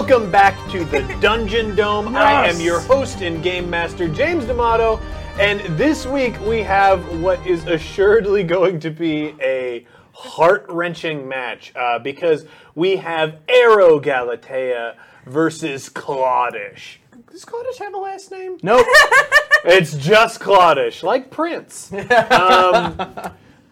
Welcome back to the Dungeon Dome. I am your host and game master, James D'Amato, and this week we have what is assuredly going to be a heart wrenching match uh, because we have Areo Galatea versus Clawd'sh. Does Clawd'sh have a last name? Nope. It's just Clawd'sh, like Prince. Um,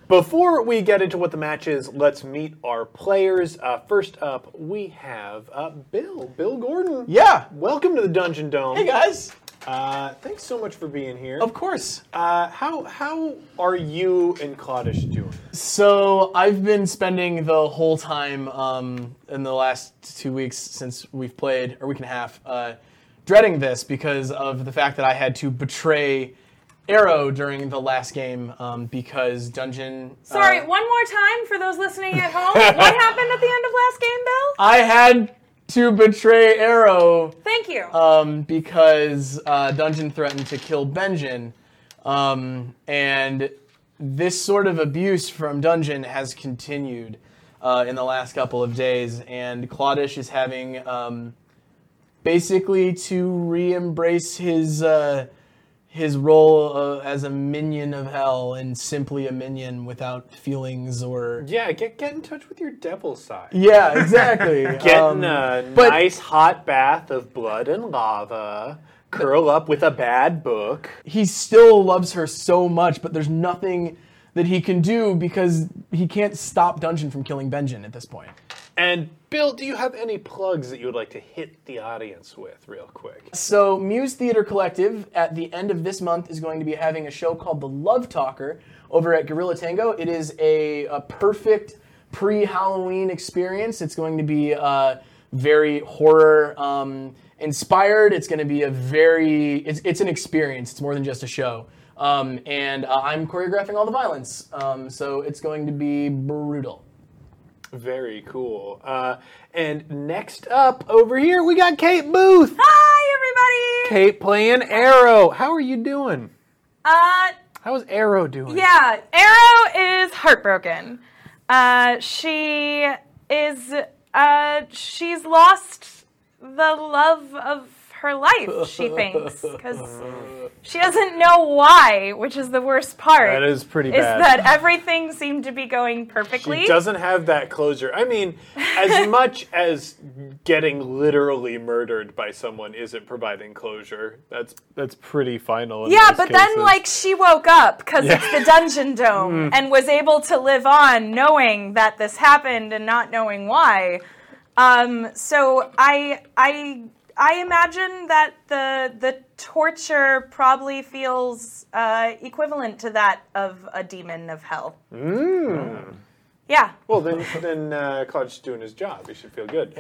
before we get into what the match is, let's meet our players. Uh, first up, we have uh, Bill. Bill Gordon. yeah. Welcome to the Dungeon Dome. Hey guys. Uh, thanks so much for being here. Of course. Uh, how how are you and Clawd'sh doing? So I've been spending the whole time um, in the last two weeks since we've played, or week and a half, uh, dreading this because of the fact that I had to betray Areo during the last game um, because Dungeon. uh, Sorry, one more time for those listening at home. what happened at the end of last game, Bill? I had to betray Areo Thank you. um, because uh, Dungeon threatened to kill Benjin. Um, and this sort of abuse from Dungeon has continued uh, in the last couple of days, and Clawd'sh is having um, basically to re-embrace his uh, his role uh, as a minion of hell and simply a minion without feelings or Yeah, get get in touch with your devil side. yeah, exactly. Get Um, in a but- nice hot bath of blood and lava. Curl up with a bad book. he still loves her so much, but there's nothing that he can do because he can't stop Dungeon from killing Benjin at this point. And Bill, do you have any plugs that you would like to hit the audience with, real quick? So, Muse Theater Collective at the end of this month is going to be having a show called The Love Talker over at Gorilla Tango. It is a, a perfect pre Halloween experience. It's going to be uh, very horror um, inspired. It's going to be a very, it's, it's an experience. It's more than just a show. Um, and uh, I'm choreographing all the violence. Um, so, it's going to be brutal. Very cool. Uh, and next up over here, we got Kate Booth. Hi, everybody. Kate playing Areo. How are you doing? Uh, How's Areo doing? yeah, Areo is heartbroken. Uh, she is. Uh, she's lost the love of her life. She thinks because she doesn't know why, which is the worst part. That is pretty Is bad. that everything seemed to be going perfectly? She doesn't have that closure. I mean, as much as getting literally murdered by someone isn't providing closure, that's that's pretty final. in Yeah, most but then like she woke up because it's the dungeon Mm. dome and was able to live on knowing that this happened and not knowing why. Um, so I I I imagine that the the torture probably feels uh, equivalent to that of a demon of hell. Mm. Yeah. well, then then uh, Claude's doing his job. He should feel good.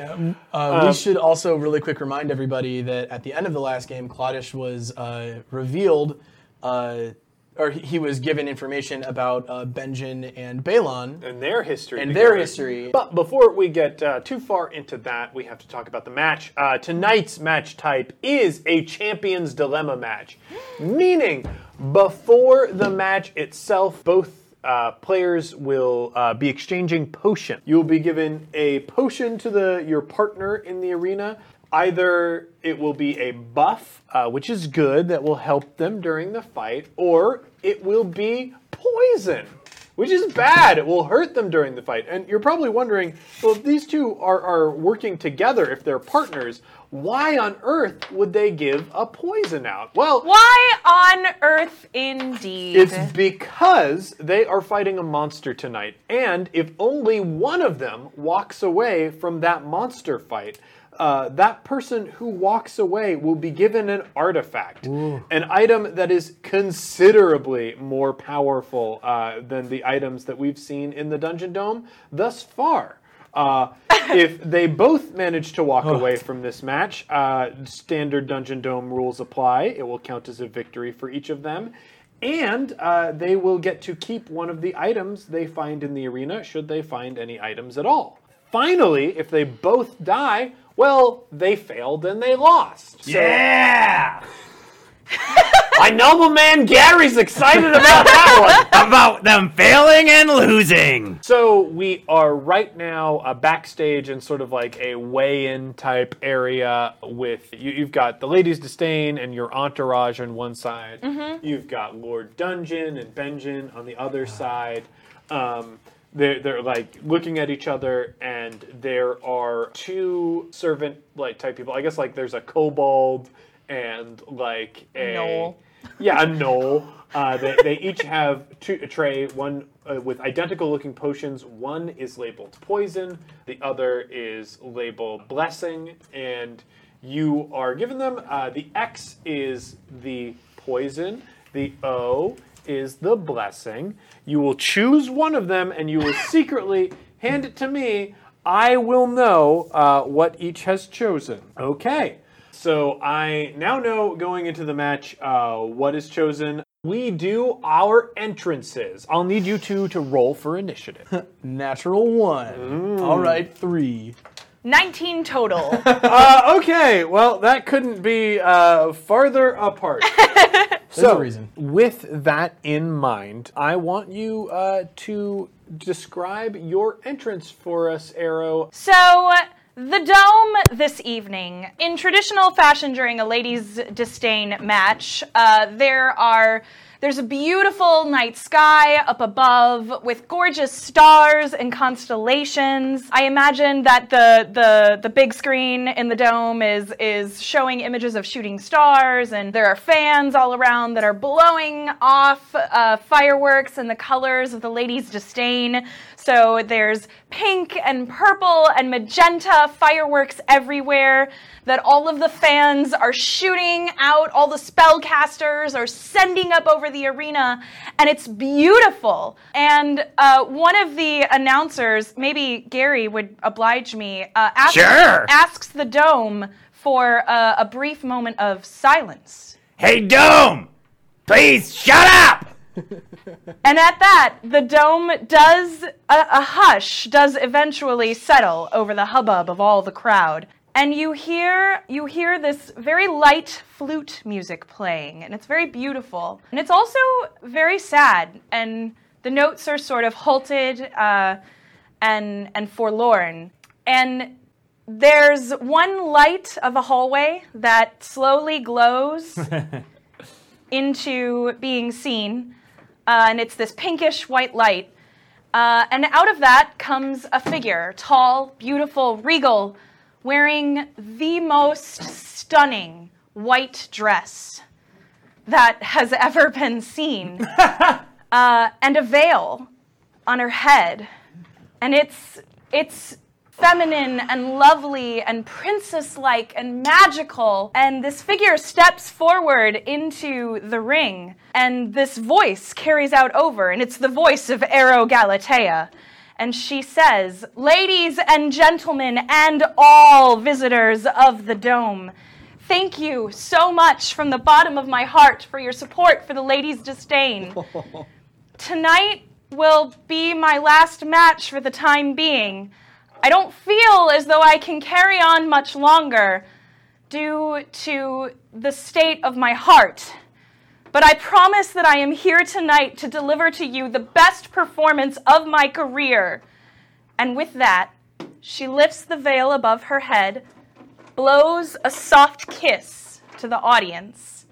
Uh, we should also really quick remind everybody that at the end of the last game, Clawd'sh was uh, revealed, uh, or he- was given information about uh, Benjin and Balon And their history. and their history. But before we get uh, too far into that, we have to talk about the match. Uh, tonight's match type is a Champions Dilemma match, meaning before the match itself, both uh, players will uh, be exchanging potion. You will be given a potion to the your partner in the arena. Either it will be a buff, uh, which is good, that will help them during the fight, or it will be poison which is bad. It will hurt them during the fight. And you're probably wondering, well, if these two are, are working together, if they're partners, why on earth would they give a poison out? Well, Why on earth, indeed? it's because they are fighting a monster tonight. And if only one of them walks away from that monster fight, uh, that person who walks away will be given an artifact, an item that is considerably more powerful uh, than the items that we've seen in the Dungeon Dome thus far. Uh, if they both manage to walk away from this match, uh, standard Dungeon Dome rules apply. It will count as a victory for each of them. And uh, they will get to keep one of the items they find in the arena, should they find any items at all. Finally, if they both die, well, they failed and they lost. So- yeah. My noble man Gary's excited about that one. About them failing and losing. So we are right now uh, backstage in sort of like a weigh-in type area with you, you've got the ladies' disdain and your entourage on one side. Mm-hmm. You've got Lord Dungeon and Benjin on the other side. Um, they're, they're like looking at each other, and there are two servant like type people. I guess like there's a kobold and like a Gnoll. yeah, a gnoll. Uh, they, they each have two, a tray, one uh, with identical looking potions. One is labeled poison, the other is labeled blessing, and you are given them. Uh, the X is the poison, the O is the blessing. You will choose one of them and you will secretly hand it to me. I will know uh, what each has chosen. Okay. So I now know going into the match uh, what is chosen. We do our entrances. I'll need you two to roll for initiative. Natural one. All right, three. 19 total. uh, okay, well that couldn't be uh, farther apart. So, a reason. with that in mind, I want you uh, to describe your entrance for us, Areo. So, the dome this evening, in traditional fashion during a ladies' disdain match, uh, there are. There's a beautiful night sky up above with gorgeous stars and constellations. I imagine that the, the the big screen in the dome is is showing images of shooting stars, and there are fans all around that are blowing off uh, fireworks and the colors of the ladies' disdain. So there's pink and purple and magenta fireworks everywhere that all of the fans are shooting out, all the spellcasters are sending up over the arena, and it's beautiful. And uh, one of the announcers, maybe Gary would oblige me, uh, asks, Sure. asks the dome for uh, a brief moment of silence. Hey, Dome! Please shut up! And at that, the dome does, a, a hush does eventually settle over the hubbub of all the crowd. And you hear, you hear this very light flute music playing, and it's very beautiful. And it's also very sad, and the notes are sort of halted uh, and, and forlorn. And there's one light of a hallway that slowly glows into being seen, uh, and it's this pinkish white light. Uh, and out of that comes a figure, tall, beautiful, regal, wearing the most stunning white dress that has ever been seen, uh, and a veil on her head. And it's it's feminine and lovely and princess-like and magical. And this figure steps forward into the ring, and this voice carries out over, and it's the voice of Areo Galatea. And she says, Ladies and gentlemen, and all visitors of the dome, thank you so much from the bottom of my heart for your support for the Ladies' Disdain. Tonight will be my last match for the time being. I don't feel as though I can carry on much longer due to the state of my heart. But I promise that I am here tonight to deliver to you the best performance of my career. And with that, she lifts the veil above her head, blows a soft kiss to the audience,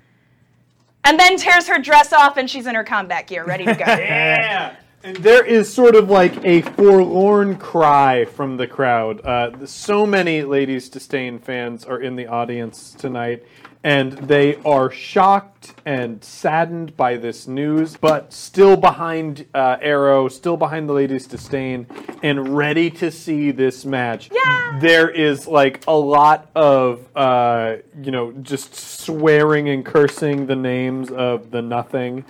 and then tears her dress off and she's in her combat gear, ready to go. Yeah. And there is sort of like a forlorn cry from the crowd. Uh, so many Ladies Disdain fans are in the audience tonight, and they are shocked and saddened by this news, but still behind uh, Areo, still behind the Ladies Disdain, and ready to see this match. Yeah. There is like a lot of, uh, you know, just swearing and cursing the names of the nothing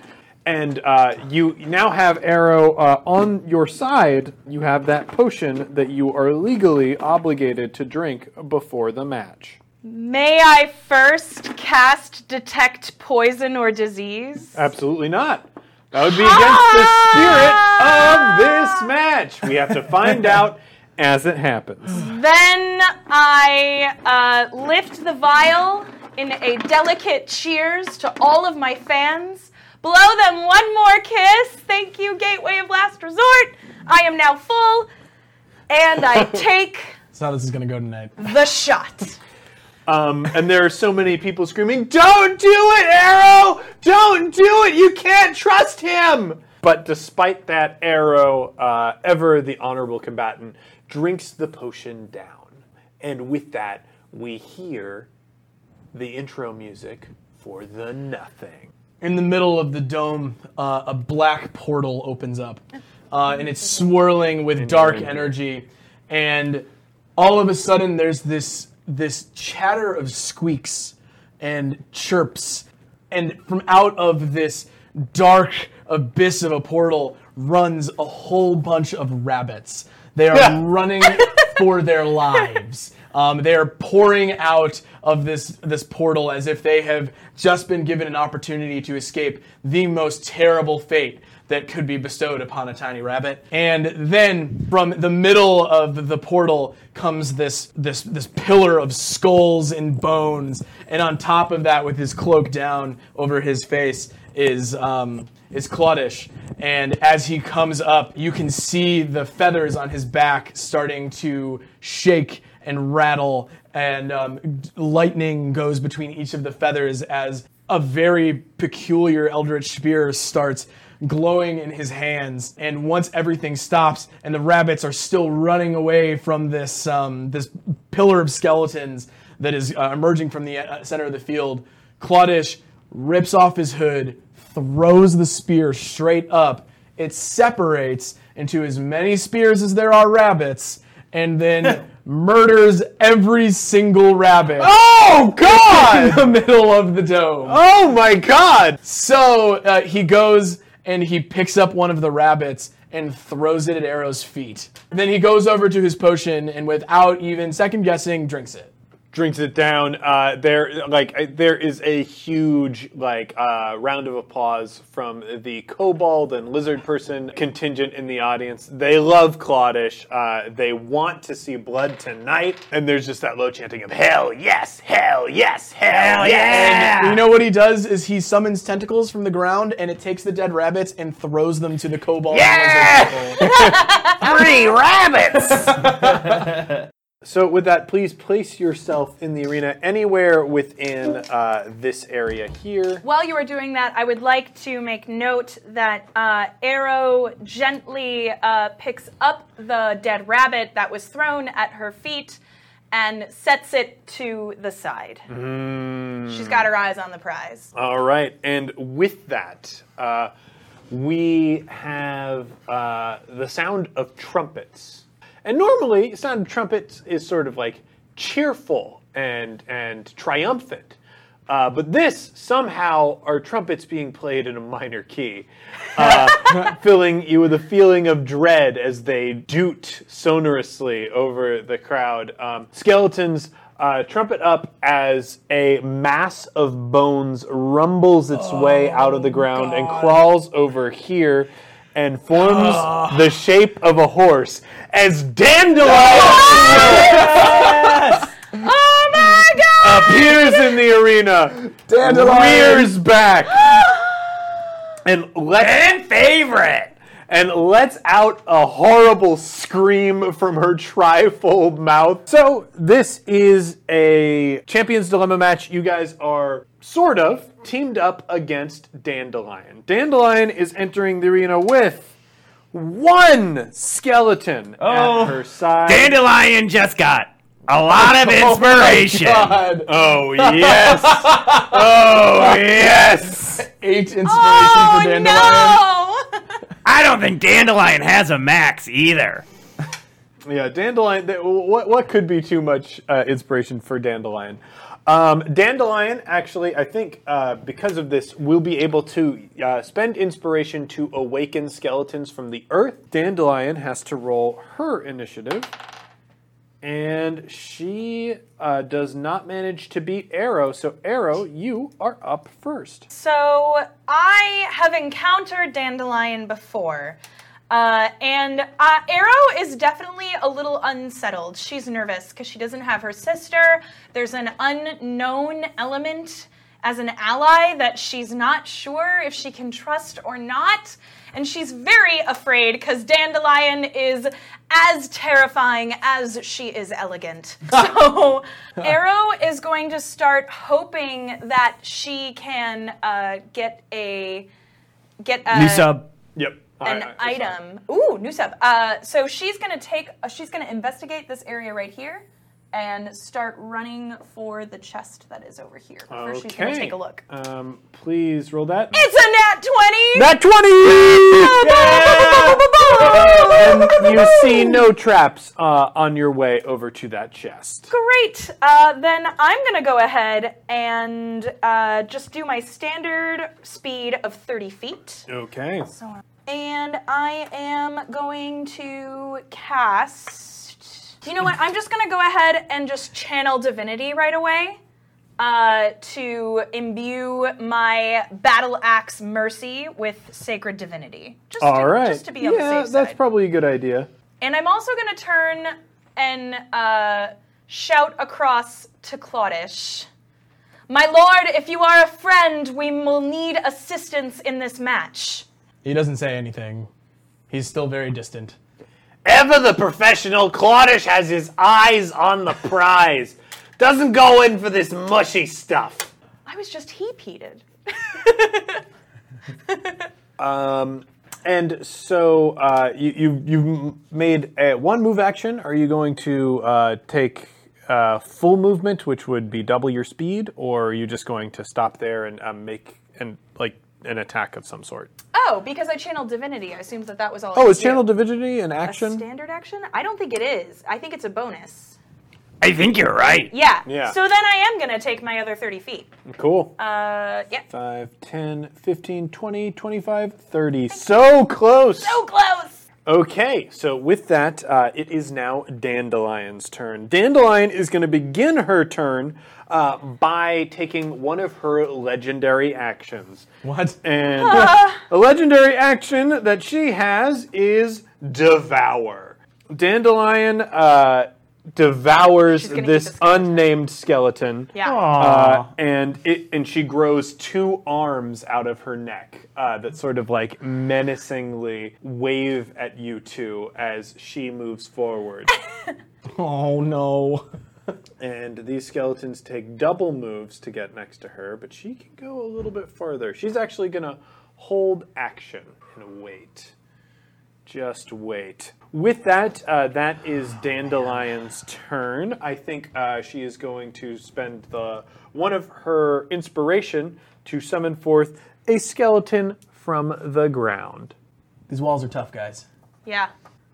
and uh, you now have Areo uh, on your side. You have that potion that you are legally obligated to drink before the match. May I first cast Detect Poison or Disease? Absolutely not. That would be against the spirit of this match. We have to find out as it happens. Then I uh, lift the vial in a delicate cheers to all of my fans. Blow them one more kiss. Thank you, Gateway of Last Resort. I am now full, and I take That's how this is gonna go tonight. the shot. Um, and there are so many people screaming, Don't do it, Areo! Don't do it! You can't trust him! But despite that, Areo, uh, ever the honorable combatant, drinks the potion down. And with that, we hear the intro music for the nothing. In the middle of the dome, uh, a black portal opens up, uh, and it's swirling with dark energy. And all of a sudden, there's this this chatter of squeaks and chirps, and from out of this dark abyss of a portal runs a whole bunch of rabbits. They are running for their lives. Um, they are pouring out of this this portal as if they have just been given an opportunity to escape the most terrible fate that could be bestowed upon a tiny rabbit. And then from the middle of the portal comes this this this pillar of skulls and bones, and on top of that, with his cloak down over his face, is um, is Clawd'sh. And as he comes up, you can see the feathers on his back starting to shake and rattle, and um, lightning goes between each of the feathers as a very peculiar eldritch spear starts glowing in his hands. And once everything stops and the rabbits are still running away from this um, this pillar of skeletons that is uh, emerging from the uh, center of the field, Clawd'sh rips off his hood, throws the spear straight up. It separates into as many spears as there are rabbits, and then murders every single rabbit Oh, God! in the middle of the dome. oh, my God! So uh, he goes and he picks up one of the rabbits and throws it at Areo's feet. Then he goes over to his potion and, without even second guessing, drinks it. Drinks it down. Uh, there, like, uh, there is a huge like uh, round of applause from the kobold and lizard person contingent in the audience. They love Clawd'sh. Uh, they want to see blood tonight, and there's just that low chanting of "Hell yes, hell yes, hell yeah!" You know what he does is he summons tentacles from the ground and it takes the dead rabbits and throws them to the kobold. and. Three rabbits! So, with that, please place yourself in the arena anywhere within uh, this area here. While you are doing that, I would like to make note that uh, Areo gently uh, picks up the dead rabbit that was thrown at her feet and sets it to the side. She's got her eyes on the prize. All right, and with that, uh, we have uh, the sound of trumpets. And normally, sound of trumpets is sort of like cheerful and and triumphant. Uh, but this somehow are trumpets being played in a minor key, uh, filling you with a feeling of dread as they doot sonorously over the crowd. Um, skeletons uh, trumpet up as a mass of bones rumbles its way out of the ground and crawls over here and forms ah. the shape of a horse as Dandelion Oh my god! appears in the arena, Dandelion. rears back, and lets and favorite! and lets out a horrible scream from her trifold mouth. So this is a Champions Dilemma match. You guys are sort of teamed up against Dandelion. Dandelion is entering the arena with one skeleton Oh. at her side. Dandelion just got a lot of inspiration. God. oh yes! oh yes! Eight inspiration Oh for Dandelion. no! I don't think Dandelion has a max either. Yeah, Dandelion. What what could be too much uh, inspiration for Dandelion? Um, Dandelion, actually, I think uh, because of this, will be able to uh, spend inspiration to awaken skeletons from the earth. Dandelion has to roll her initiative, and she uh, does not manage to beat Areo. So, Areo, you are up first. So I have encountered Dandelion before. Uh, and uh, Areo is definitely a little unsettled. She's nervous because she doesn't have her sister. There's an unknown element as an ally that she's not sure if she can trust or not. And she's very afraid because Dandelion is as terrifying as she is elegant. So Areo is going to start hoping that she can uh, get a get a New sub. Yep. An I- I- item. Ooh, new sub. Uh, so she's gonna take. Uh, she's gonna investigate this area right here, and start running for the chest that is over here. But First, she's gonna Okay. take a look. Um, please roll that. It's a nat twenty. Nat 20! and you see no traps uh, on your way over to that chest. Great. Uh, then I'm gonna go ahead and uh, just do my standard speed of thirty feet. Okay. And I am going to cast. You know what? I'm just going to go ahead and just channel divinity right away uh, to imbue my battle axe mercy with sacred divinity. Just All to, right. Just to be on yeah, the safe that's probably a good idea. and I'm also going to turn and uh, shout across to Clawd'sh. My lord, if you are a friend, we will need assistance in this match. He doesn't say anything. He's still very distant. Ever the professional, Clawd'sh has his eyes on the prize. Doesn't go in for this mushy stuff. I was just heap-heated. And so uh, you, you you've made a, one move action. Are you going to uh, take uh, full movement, which would be double your speed, or are you just going to stop there and um, make an like an attack of some sort? Oh, because I channeled divinity, I assumed that that was all. Oh, I is could do. channel divinity an a action? standard action? I don't think it is. I think it's a bonus. I think you're right. Yeah. Yeah. So then I am gonna take my other thirty feet. Cool. Uh, yeah. 5, 10, 15, 20, 25, 30. So close. So close. Okay, so with that, uh, it is now Dandelion's turn. Dandelion is going to begin her turn uh, by taking one of her legendary actions. What? And a legendary action that she has is Devour. Dandelion uh, devours She's gonna eat this skeleton. unnamed skeleton. Yeah. Uh, and it and she grows two arms out of her neck uh, that sort of like menacingly wave at you two as she moves forward. Oh no. And these skeletons take double moves to get next to her, but she can go a little bit farther. She's actually gonna hold action and wait. Just wait. With that, uh, that is Dandelion's turn. I think uh, she is going to spend the one of her inspiration to summon forth a skeleton from the ground. These walls are tough, guys. Yeah.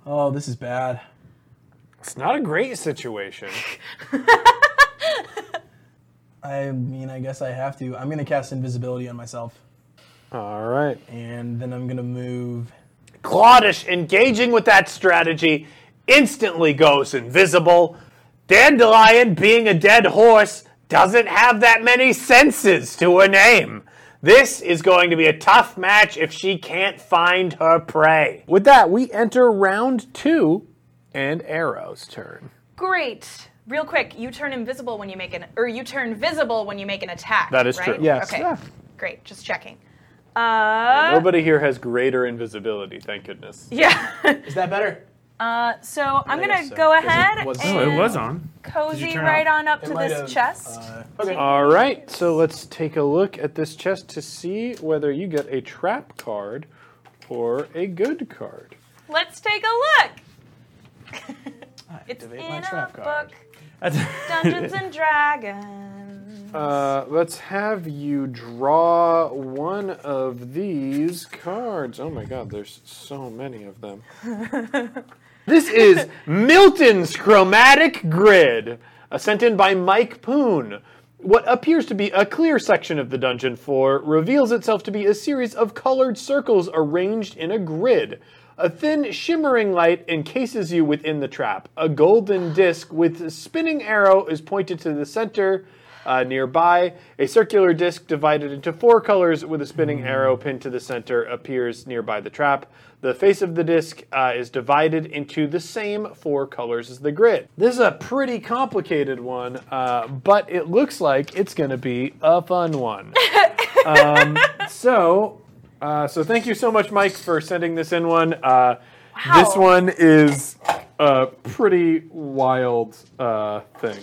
Oh, this is bad. It's not a great situation. I mean, I guess I have to. I'm gonna cast invisibility on myself, All right. and then I'm gonna move. Clawd'sh, engaging with that strategy, instantly goes invisible. Dandelion, being a dead horse, doesn't have that many senses to her name. This is going to be a tough match if she can't find her prey. With that, we enter round two and Areo's turn. Great. Real quick, you turn invisible when you make an, or you turn visible when you make an attack. That is right? true. Yes. Okay. Yeah. Great. Just checking. Uh, Nobody here has greater invisibility, thank goodness. yeah. Is that better? uh, so I'm gonna guess so, go 'cause it ahead was- and Oh, it was on. cozy turn right off? on up to might this have, chest. Uh, okay. All right, so let's take a look at this chest to see whether you get a trap card or a good card. Let's take a look. It's Activate in my a trap card. book. That's- Dungeons and Dragons. Uh, let's have you draw one of these cards. Oh my god, there's so many of them. this is Milton's Chromatic Grid, sent in by Mike Poon. What appears to be a clear section of the dungeon floor reveals itself to be a series of colored circles arranged in a grid. A thin, shimmering light encases you within the trap. A golden disc with a spinning arrow is pointed to the center. uh, nearby. A circular disc divided into four colors with a spinning Hmm. arrow pinned to the center appears nearby the trap. The face of the disc uh, is divided into the same four colors as the grid. This is a pretty complicated one, uh, but it looks like it's going to be a fun one. um, so, uh, so thank you so much, Mike, for sending this in one. Uh, This one is a pretty wild uh, thing.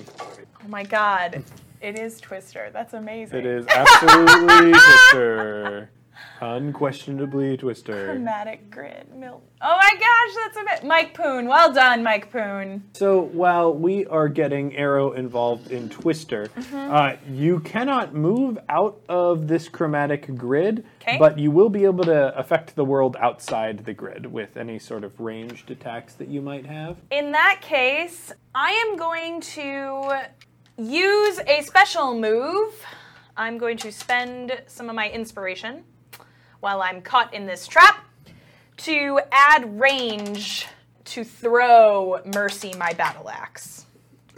Oh my god. It is Twister. That's amazing. It is absolutely Twister. Unquestionably Twister. Chromatic grid. Mil- oh my gosh, that's a bit. Mike Poon. Well done, Mike Poon. So while we are getting Areo involved in Twister, Mm-hmm. uh, you cannot move out of this chromatic grid, 'Kay. but you will be able to affect the world outside the grid with any sort of ranged attacks that you might have. In that case, I am going to use a special move. I'm going to spend some of my inspiration while I'm caught in this trap to add range to throw Mercy my battle axe.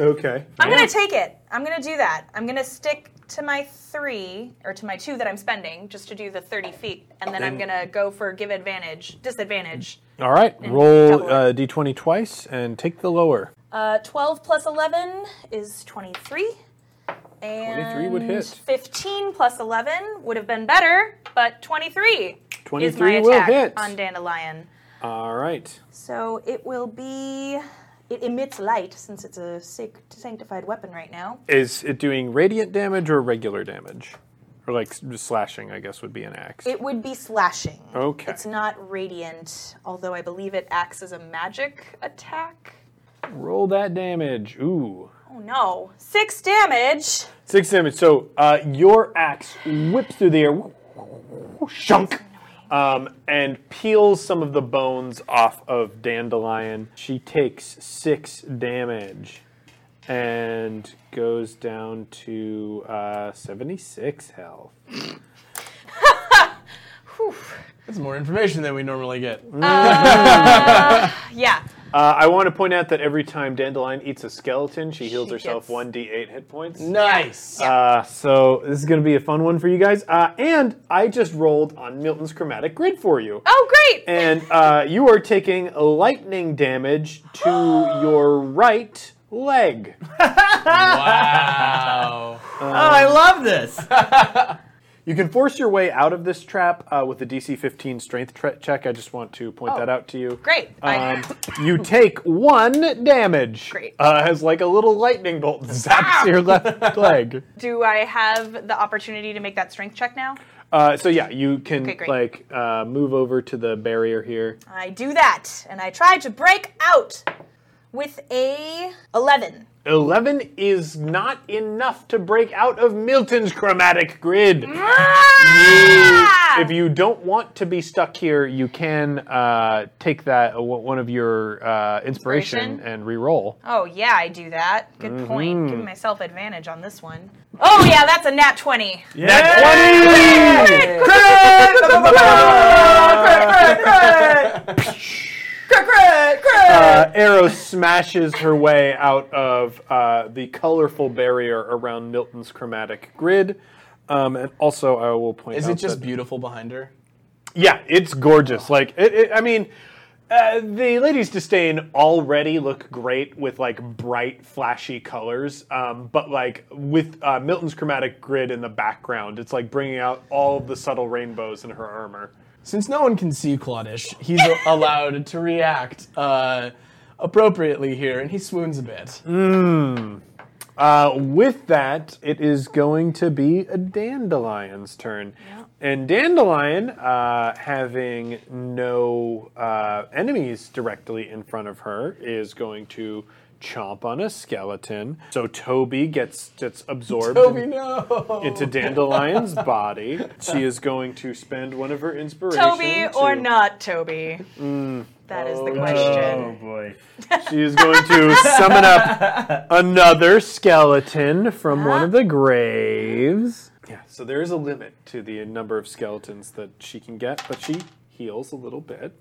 Okay. I'm gonna take it. I'm gonna do that. I'm gonna stick to my three or to my two that I'm spending just to do the 30 feet, and then I'm gonna go for give advantage, disadvantage. All right. Roll uh, d20 twice and take the lower. Uh, 12 plus 11 is 23. And 23 would hit. 15 plus 11 would have been better, but 23, is my 23 will attack hit. on Dandelion. All right. So it will be. It emits light since it's a sac- sanctified weapon right now. Is it doing radiant damage or regular damage? Or like s- slashing, I guess, would be an axe. It would be slashing. Okay. It's not radiant, although I believe it acts as a magic attack. Roll that damage. Ooh. Oh no. Six damage. Six damage. So uh, your axe whips through the air, shunk, um, and peels some of the bones off of Dandelion. She takes six damage and goes down to uh, 76 health. That's more information than we normally get. Yeah. Uh, I want to point out that every time Dandelion eats a skeleton, she heals She herself gets- 1d8 hit points. Nice. Uh, so this is going to be a fun one for you guys. Uh, and I just rolled on Milton's chromatic grid for you. Oh, great. And uh, you are taking lightning damage to your right leg. wow. Oh, I love this. You can force your way out of this trap uh, with the DC 15 strength tre- check. I just want to point Oh, that out to you. Great. I- Um, you take one damage. Great. Uh, as like a little lightning bolt zaps your left leg. Do I have the opportunity to make that strength check now? Uh, so yeah, you can Okay, great. like uh, move over to the barrier here. I do that, and I try to break out with a 11. 11 is not enough to break out of Milton's chromatic grid. Ah! If you don't want to be stuck here, you can uh, take that uh, one of your uh, inspiration, Inspiration? and re-roll. Oh, yeah, I do that. Good Mm-hmm. point. Giving myself advantage on this one. Oh, yeah, that's a nat twenty. nat 20. Uh, Areo smashes her way out of uh, the colorful barrier around Milton's chromatic grid. Um, and also, I will point Is out Is it just that- beautiful behind her? Yeah, it's gorgeous. Like, it, it, I mean, uh, the ladies disdain already look great with like bright, flashy colors. Um, but like with uh, Milton's chromatic grid in the background, it's like bringing out all of the subtle rainbows in her armor. Since no one can see Clawd'sh, he's allowed to react uh, appropriately here, and he swoons a bit. Uh, with that, it is going to be a Dandelion's turn. And Dandelion, uh, having no uh, enemies directly in front of her, is going to chomp on a skeleton. So Toby gets gets absorbed Toby, in- no. into Dandelion's body. She is going to spend one of her inspiration. Toby or not Toby? Mm. That is the oh, question. Oh boy. She is going to summon up another skeleton from uh-huh. one of the graves. Yeah, so there is a limit to the number of skeletons that she can get, but she heals a little bit.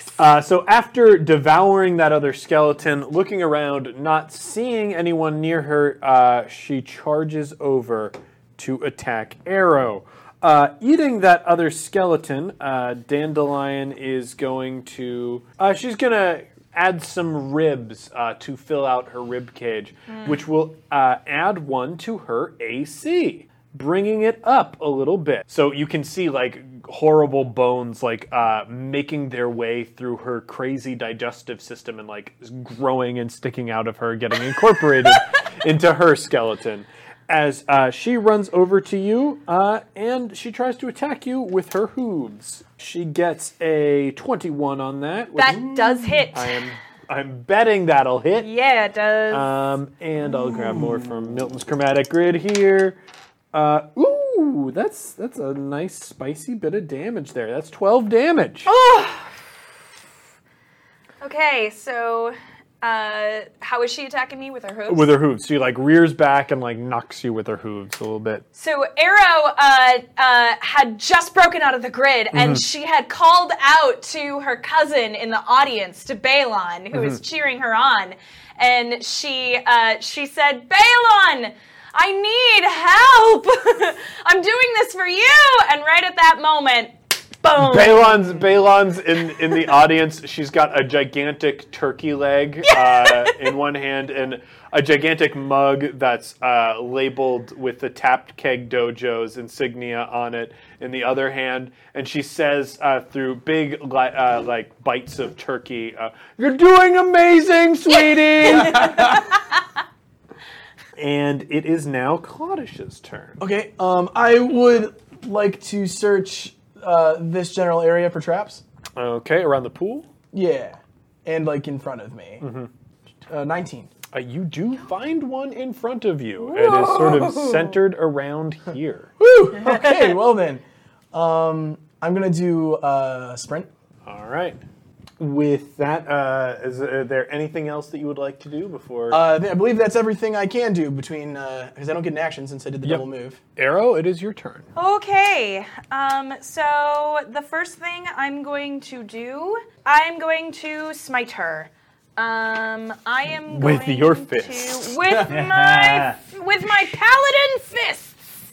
Six. Uh, so after devouring that other skeleton, looking around, not seeing anyone near her, uh, she charges over to attack Areo. Uh, eating that other skeleton, uh, Dandelion is going to. Uh, she's going to add some ribs uh, to fill out her rib cage, which will uh, add one to her AC bringing it up a little bit. So you can see like horrible bones like uh, making their way through her crazy digestive system and like growing and sticking out of her, getting incorporated into her skeleton. As uh, she runs over to you uh, and she tries to attack you with her hooves. She gets a 21 on that. which that does hit. I am I'm betting that'll hit. yeah, it does. Um, and I'll grab more from Milton's chromatic grid here. Uh, ooh, that's that's a nice spicy bit of damage there. That's 12 damage. Oh. okay, so uh, how is she attacking me with her hooves? With her hooves. She like rears back and like knocks you with her hooves a little bit. So Areo uh, uh, had just broken out of the grid, and she had called out to her cousin in the audience, to Balon, who was cheering her on, and she uh, she said, "Balon, I need help. I'm doing this for you." And right at that moment, boom. Balon's Balon's in in the audience. She's got a gigantic turkey leg uh, in one hand and a gigantic mug that's uh, labeled with the Tapped Keg Dojo's insignia on it in the other hand. And she says uh, through big li- uh, like bites of turkey, uh, "You're doing amazing, sweetie." and it is now Clawd'sh's turn. Okay, um, I would like to search uh, this general area for traps. Okay, around the pool. Yeah, and like in front of me. Uh, 19. Uh, you do find one in front of you. It is sort of centered around here. Woo! Okay, well then, um, I'm gonna do uh, sprint. All right. With that, uh, is uh, there anything else that you would like to do before Uh, I believe that's everything I can do between because I don't get an action since I did the double move. Areo? It is your turn. Okay, um, so the first thing I'm going to do, I'm going to smite her. Um, I am With going your to- fists. with my with my paladin fists,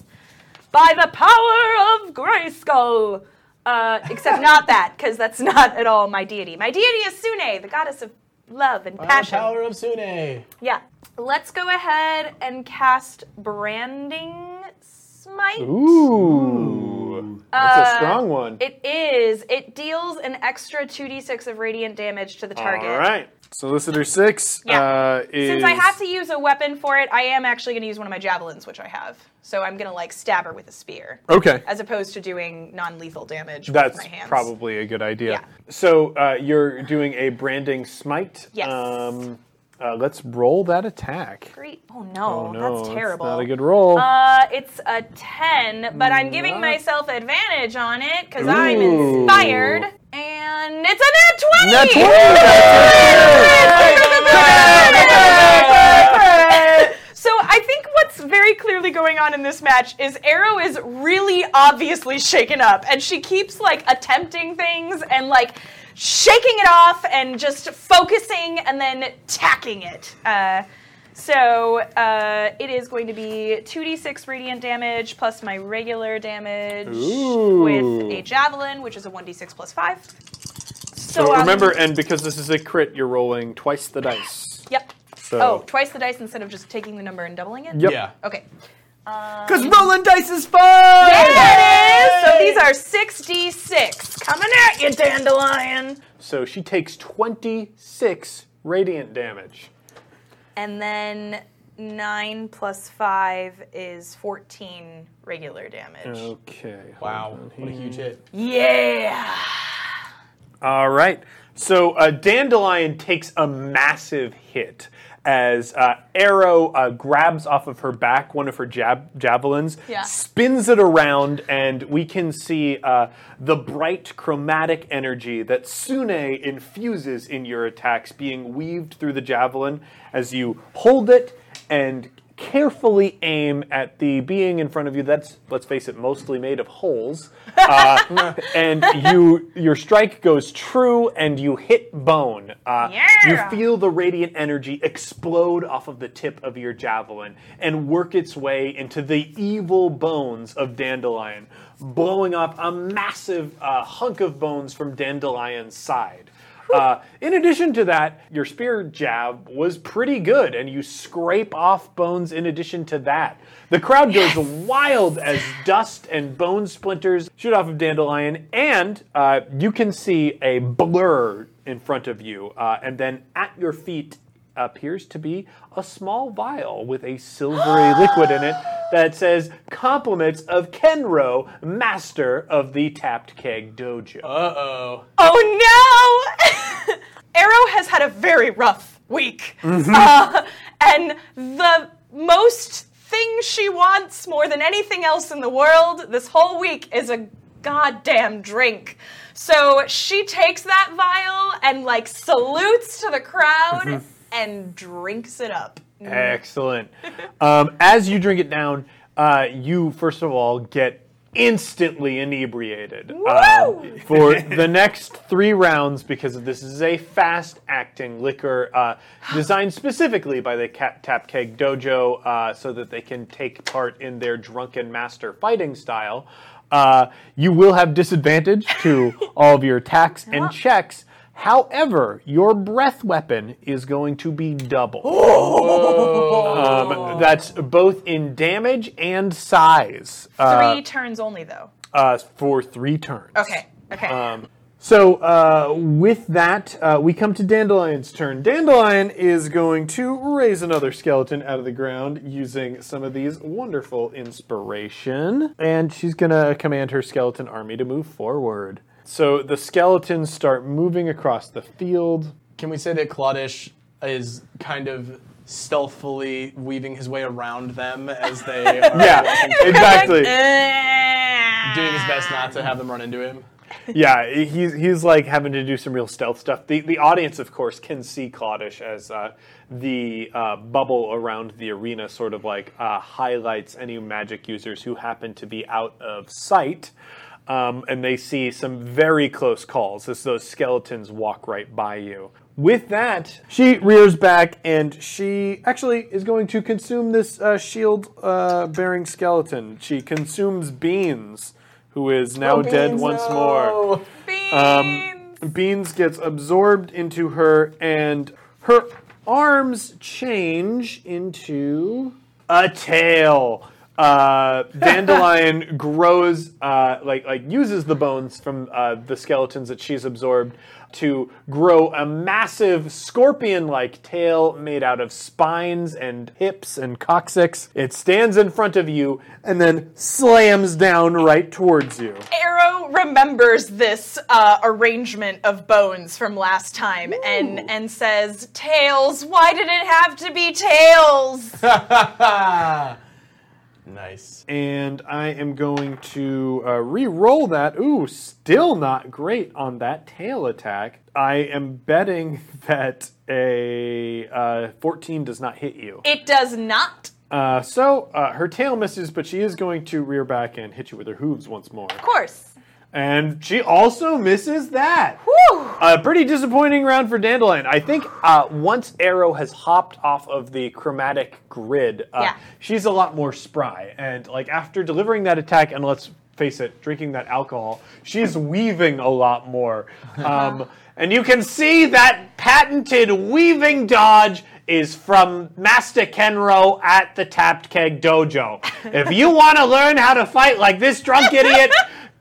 by the power of Grayskull. Uh, except not that, because that's not at all my deity. My deity is Sune, the goddess of love and By the passion. power of Sune. Yeah. Let's go ahead and cast branding smite. Ooh. That's a Uh, strong one. It is. It deals an extra 2d6 of radiant damage to the target. All right. Solicitor 6 Yeah. uh, is. Since I have to use a weapon for it, I am actually going to use one of my javelins, which I have. So I'm going to like stab her with a spear, Okay. as opposed to doing non-lethal damage That's with my hands. That's probably a good idea. Yeah. So uh, you're doing a branding smite. Yes. Um, uh, let's roll that attack. great. Oh no, Oh, no, that's terrible. not a good roll. Uh, it's a 10, but I'm giving myself advantage on it because I'm Ooh. inspired. And it's a nat 20! Nat 20! What's very clearly going on in this match is Areo is really obviously shaken up, and she keeps like attempting things and like shaking it off and just focusing and then tacking it. Uh, so uh, it is going to be 2d6 radiant damage plus my regular damage Ooh. with a javelin, which is a 1d6 plus 5. So, So um, remember, and because this is a crit, you're rolling twice the dice. Yep. So, Oh, twice the dice instead of just taking the number and doubling it? Yep. Yeah. Okay. Because rolling dice is fun! Yeah, it is. So these are 6d6. Coming at you, Dandelion. So she takes 26 radiant damage. And then 9 plus 5 is 14 regular damage. Okay. Wow, what a huge hit. Yeah. All right. So uh, Dandelion takes a massive hit as uh, Areo uh, grabs off of her back one of her jab- javelins, Yeah. spins it around, and we can see uh, the bright chromatic energy that Sune infuses in your attacks being weaved through the javelin as you hold it and carefully aim at the being in front of you. That's let's face it, mostly made of holes. Uh, and you your strike goes true, and you hit bone. Uh, Yeah. You feel the radiant energy explode off of the tip of your javelin and work its way into the evil bones of Dandelion, blowing up a massive uh, hunk of bones from Dandelion's side. Uh, in addition to that, your spear jab was pretty good, and you scrape off bones in addition to that. The crowd goes wild as dust and bone splinters shoot off of Dandelion, and uh, you can see a blur in front of you, uh, and then at your feet appears to be a small vial with a silvery liquid in it that says compliments of Kenro, master of the Tapped Keg Dojo. Uh oh. Oh no! Areo has had a very rough week. Mm-hmm. Uh, and the most thing she wants more than anything else in the world this whole week is a goddamn drink. So she takes that vial and like salutes to the crowd Mm-hmm. and drinks it up. Excellent. Um, as you drink it down, uh, you first of all get instantly inebriated Woo! for the next three rounds because this is a fast-acting liquor uh, designed specifically by the Cat Tap Keg Dojo uh, so that they can take part in their drunken master fighting style. Uh, you will have disadvantage to all of your attacks and checks. However, your breath weapon is going to be double. Um, that's both in damage and size uh, Three turns only though. uh, for three turns. Okay. Okay. Um, so uh, with that, uh, we come to Dandelion's turn. Dandelion is going to raise another skeleton out of the ground using some of these wonderful inspiration, and she's going to command her skeleton army to move forward. So the skeletons start moving across the field. Can we say that Clawd'sh is kind of stealthily weaving his way around them as they are Yeah, walking, exactly. doing his best not to have them run into him? yeah, he's he's like having to do some real stealth stuff. The the audience, of course, can see Clawd'sh as uh, the uh, bubble around the arena sort of like uh, highlights any magic users who happen to be out of sight. Um, and they see some very close calls as those skeletons walk right by you. With that, she rears back and she actually is going to consume this uh, shield uh, bearing skeleton. She consumes Beans, who is now dead Beans, once no. more. Beans. Beans gets absorbed into her, and her arms change into a tail. Uh, Dandelion grows, uh, like like uses the bones from uh, the skeletons that she's absorbed to grow a massive scorpion-like tail made out of spines and hips and coccyx. It stands in front of you and then slams down right towards you. Areo remembers this uh, arrangement of bones from last time and and says, "Tails. Why did it have to be tails?" nice. and I am going to uh, re-roll that. Ooh, still not great on that tail attack. I am betting that a uh, 14 does not hit you. it does not. Uh, so uh, her tail misses, but she is going to rear back and hit you with her hooves once more. Of course. And she also misses that. Whew. A pretty disappointing round for Dandelion. I think uh, once Areo has hopped off of the chromatic grid, uh, Yeah. she's a lot more spry. And like after delivering that attack, and let's face it, drinking that alcohol, she's weaving a lot more. Um, and you can see that patented weaving dodge is from Master Kenro at the Tapped Keg Dojo. If you want to learn how to fight like this drunk idiot,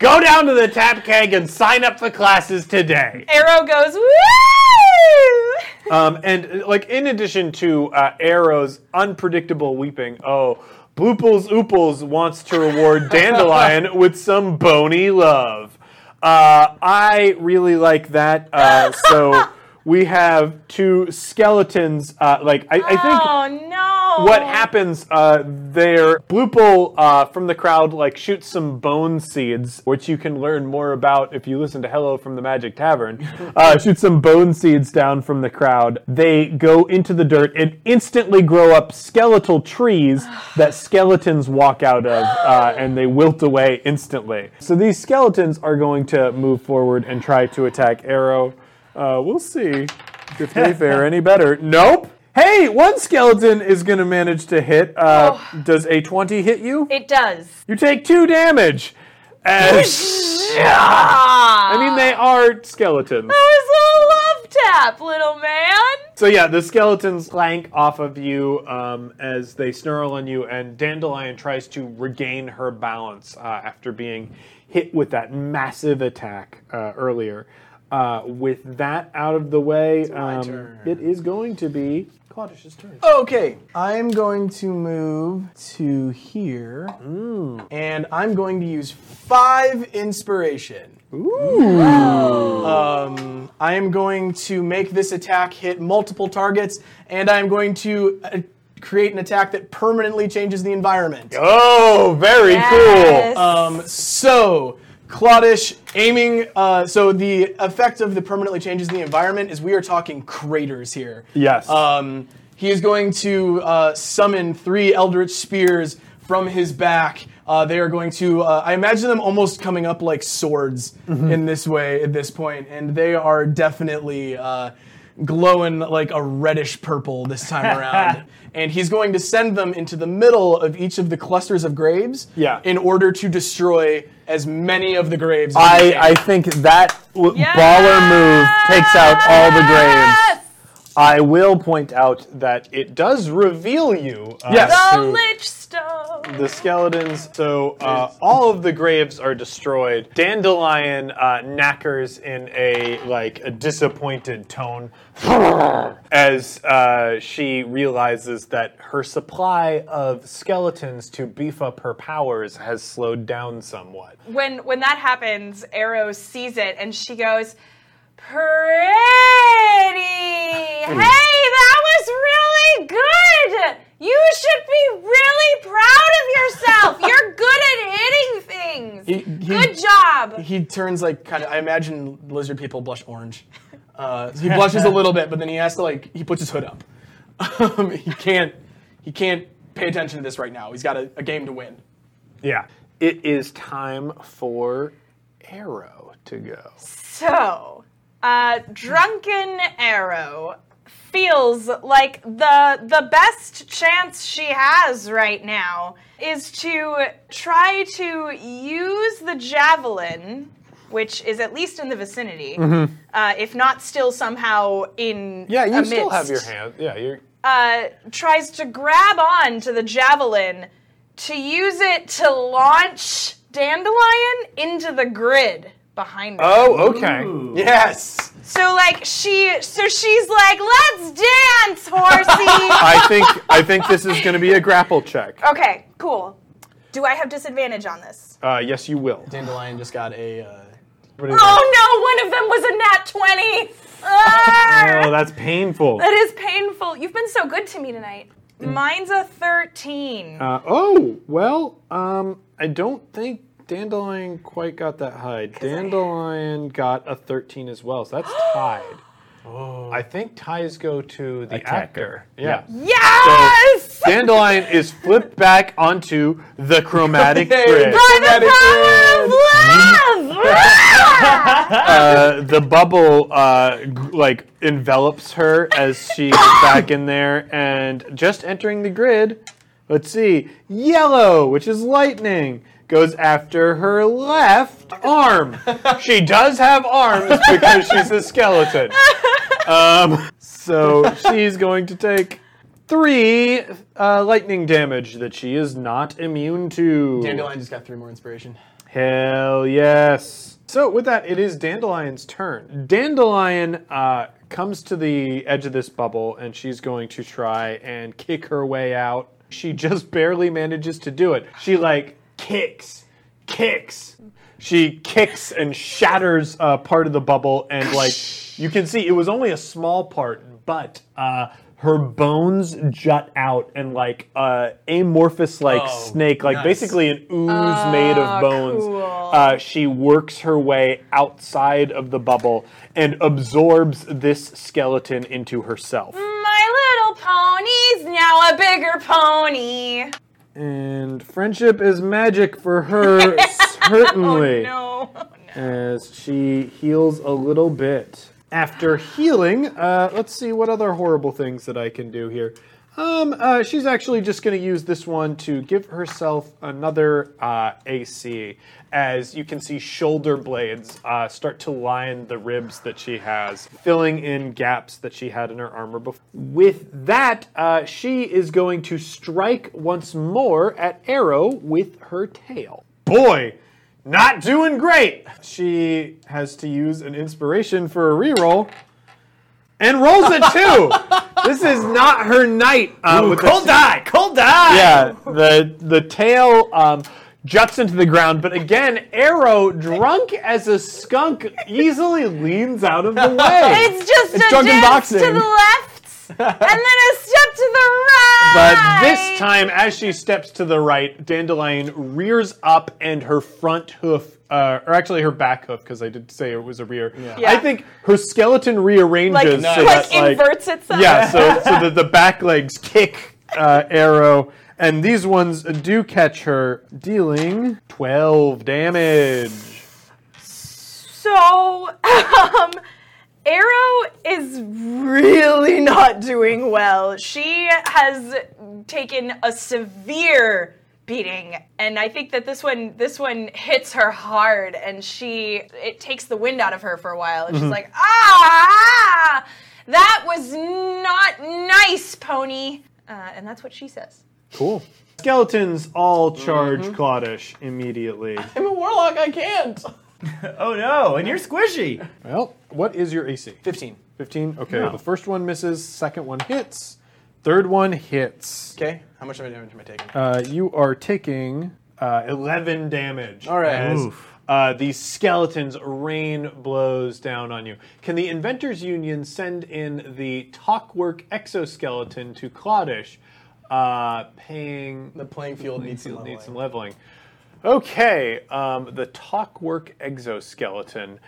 go down to the Tap Keg and sign up for classes today. Areo goes, woo! Um, and like in addition to uh, Areo's unpredictable weeping, oh, Blooples Ooples wants to reward Dandelion with some bony love. Uh, I really like that. Uh, so we have two skeletons. Uh, like I, I think Oh no! what happens uh, there Bloople uh, from the crowd like shoots some bone seeds which you can learn more about if you listen to hello from the magic tavern uh, shoots some bone seeds down from the crowd they go into the dirt and instantly grow up skeletal trees that skeletons walk out of uh, and they wilt away instantly so these skeletons are going to move forward and try to attack Areo uh, we'll see if they fare any better nope Hey, one skeleton is going to manage to hit. Uh, Does a 20 hit you? It does. You take two damage. As, I mean, they are skeletons. That was a love tap, little man. So yeah, the skeletons clank off of you um, as they snarl on you, and Dandelion tries to regain her balance uh, after being hit with that massive attack uh, earlier. Uh, with that out of the way, um, it is going to be Clawd'sh's turn. Okay, I'm going to move to here, and I'm going to use five inspiration. Um, I am going to make this attack hit multiple targets, and I'm going to uh, create an attack that permanently changes the environment. Oh, very Yes. cool. Um, so, Clawd'sh aiming. Uh, so the effect of the permanently changes in the environment is we are talking craters here. Yes. Um, he is going to uh, summon three Eldritch spears from his back. Uh, they are going to. Uh, I imagine them almost coming up like swords in this way at this point, and they are definitely uh, glowing like a reddish purple this time around. and he's going to send them into the middle of each of the clusters of graves. Yeah. In order to destroy as many of the graves. I. I think that w- Yes! baller move takes out all the graves. I will point out that it does reveal you. Uh, Yes. The to Lich Stone. the skeletons. So uh, all of the graves are destroyed. Dandelion uh, knackers in a like a disappointed tone as uh, she realizes that her supply of skeletons to beef up her powers has slowed down somewhat. when when that happens, Areo sees it and she goes, "Pretty. Hey, that was really good. You should be really proud of yourself. You're good at hitting things. He- he- good job." he turns like kind of. I imagine lizard people blush orange. Uh, so he blushes a little bit, but then he has to like he puts his hood up. Um, he can't he can't pay attention to this right now. He's got a, a game to win. Yeah. It is time for Areo to go. So, uh, Drunken Areo feels like the the best chance she has right now is to try to use the javelin, which is at least in the vicinity, uh, if not still somehow in Mm-hmm. Yeah, you still have your hand. Yeah, you're. Uh, tries to grab on to the javelin to use it to launch Dandelion into the grid behind her. Oh, okay. Yes. So like she, so she's like, "Let's dance, horsey." I think I think this is going to be a grapple check. okay, cool. Do I have disadvantage on this? Uh, yes, you will. Dandelion just got a. Uh, What is that? Oh no, one of them was a nat twenty. Ah! Oh, that's painful. that is painful. You've been so good to me tonight. Mine's a thirteen. Uh, oh, well, um, I don't think Dandelion quite got that high. Dandelion got a 13 as well, so that's tied. Oh. I think ties go to the Attacker. actor. Yeah. yes. Dandelion is flipped back onto the chromatic grid. By the power of love. Uh, the bubble uh, g- like envelops her as she is back in there, and just entering the grid. Let's see, yellow, which is lightning, goes after her left arm. she does have arms because she's a skeleton. Um, so she's going to take three uh, lightning damage that she is not immune to. Dandelion just got three more inspiration. Hell yes. So with that, it is Dandelion's turn. Dandelion uh, comes to the edge of this bubble, and she's going to try and kick her way out. She just barely manages to do it. She like kicks, kicks. She kicks and shatters uh, part of the bubble, and like you can see, it was only a small part, but uh, her bones jut out and like uh, amorphous like Oh, snake, like nice. basically an ooze made of bones. cool. Uh, she works her way outside of the bubble and absorbs this skeleton into herself. My little pony's now a bigger pony. And friendship is magic for her, certainly. Oh, no. as she heals a little bit. After healing, uh, let's see what other horrible things that I can do here. Um, uh, she's actually just going to use this one to give herself another uh, AC. As you can see, shoulder blades uh, start to line the ribs that she has, filling in gaps that she had in her armor before. With that, uh, she is going to strike once more at Arrow with her tail. Boy, not doing great. She has to use an inspiration for a reroll and rolls it too. this is not her night. Uh, with Cold die, cold die. yeah, the the tail um, juts into the ground, but again, Areo, drunk as a skunk, easily leans out of the way. It's just It's a drunken dance boxing. to the left, and then a step to the right. But this time, as she steps to the right, Dandelion rears up and her front hoof, uh, or actually her back hoof, because I did say it was a rear. Yeah. I think her skeleton rearranges like, so like that like inverts itself. yeah, so so that the back legs kick uh, Areo, and these ones do catch her, dealing twelve damage. So, um, Areo is really not doing well. She has taken a severe beating, and I think that this one this one hits her hard, and she it takes the wind out of her for a while, and she's like, ah, that was not nice, pony, uh, and that's what she says. Cool. Skeletons all charge Clawd'sh immediately. I'm a warlock. I can't. Oh no, and you're squishy. Well, what is your AC? 15. 15? Okay, No. the first one misses, second one hits, third one hits. Okay. How much damage am I taking? Uh, you are taking uh, 11 damage. All right. As, Oof. uh, these skeletons rain blows down on you. Can the Inventors Union send in the Talkwork exoskeleton to Clawd'sh, uh, paying the playing field needs some Needs leveling. some leveling. Okay, um, the Talkwork exoskeleton.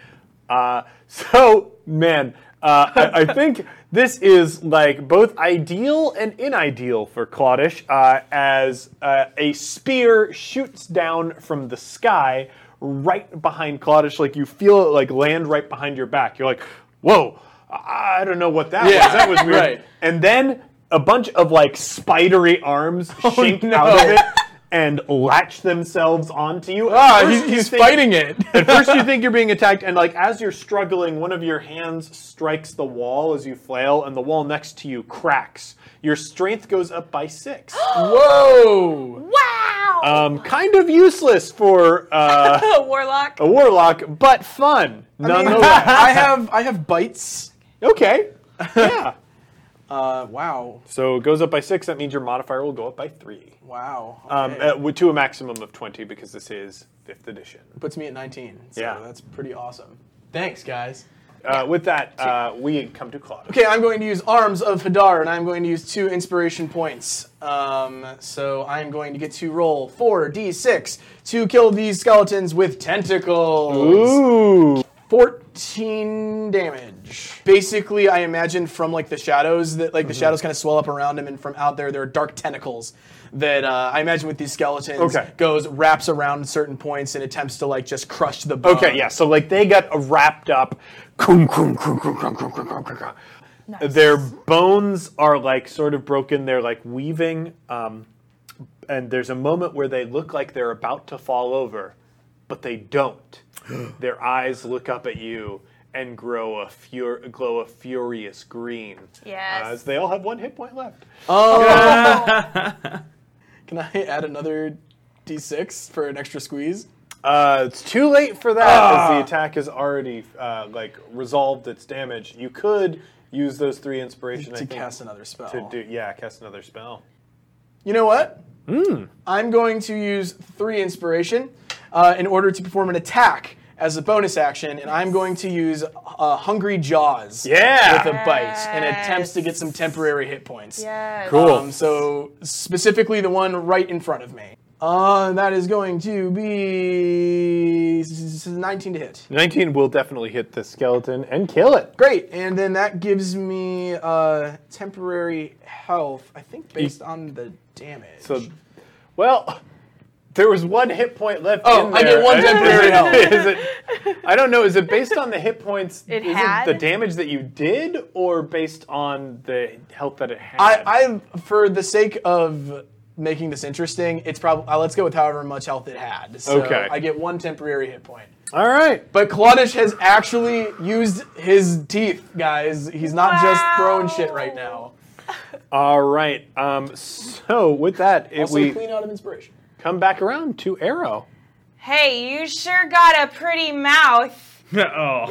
Uh, so, man, uh, I, I think this is like both ideal and inideal for Clawd'sh, uh, as uh, a spear shoots down from the sky right behind Clawd'sh. Like you feel it like land right behind your back. You're like, whoa, I don't know what that Yeah, was. That was weird. right. And then a bunch of like spidery arms shink no. out of it and latch themselves onto you. Ah, he's, you he's think- fighting it. At first, you think you're being attacked, and like as you're struggling, one of your hands strikes the wall as you flail, and the wall next to you cracks. Your strength goes up by six. Whoa. Wow! um, kind of useless for uh, a Warlock. a warlock, but fun nonetheless. I have I have bites. okay, yeah. Uh, wow. So it goes up by six. That means your modifier will go up by three. Wow. Um, uh, to a maximum of 20 because this is 5th edition. Puts me at 19. So Yeah. that's pretty awesome. Thanks, guys. Uh, with that, uh, we come to Claude. Okay, I'm going to use Arms of Hadar, and I'm going to use two inspiration points. Um, so I'm going to get to roll 4d6 to kill these skeletons with tentacles. Ooh. 14 damage. Basically, I imagine from like the shadows that like the shadows kind of swell up around him, and from out there there are dark tentacles that uh, I imagine with these skeletons Okay. goes wraps around certain points and attempts to like just crush the bone. Okay, yeah. So like they got wrapped up. Their bones are like sort of broken. They're like weaving, um, and there's a moment where they look like they're about to fall over, but they don't. Their eyes look up at you and grow a fur- glow a furious green. Yes. As they all have one hit point left. Oh. Can I add another d6 for an extra squeeze? Uh, it's too late for that as the attack has already uh, like resolved its damage. You could use those three inspiration I To think, cast another spell. to do yeah, cast another spell. You know what? Hmm. I'm going to use three inspiration uh, in order to perform an attack as a bonus action, and I'm going to use uh, Hungry Jaws Yeah. with a bite in attempts to get some temporary hit points. Yes. Cool. Um, so specifically the one right in front of me. Uh, that is going to be s- s- 19 to hit. 19 will definitely hit the skeleton and kill it. Great, and then that gives me uh, temporary health. I think based on the damage. So, well, there was one hit point left Oh, in I get one Is temporary it- health. Is it? I don't know. Is it based on the hit points? It is had? it the damage that you did, or based on the health that it had? I, I, for the sake of making this interesting, it's probably uh, let's go with however much health it had. So Okay. I get one temporary hit point. All right. But Claudish has actually used his teeth, guys. He's not just throwing shit right now. All right. Um, so with that, if Also, we clean out of inspiration. Come back around to Areo. Hey, you sure got a pretty mouth. oh.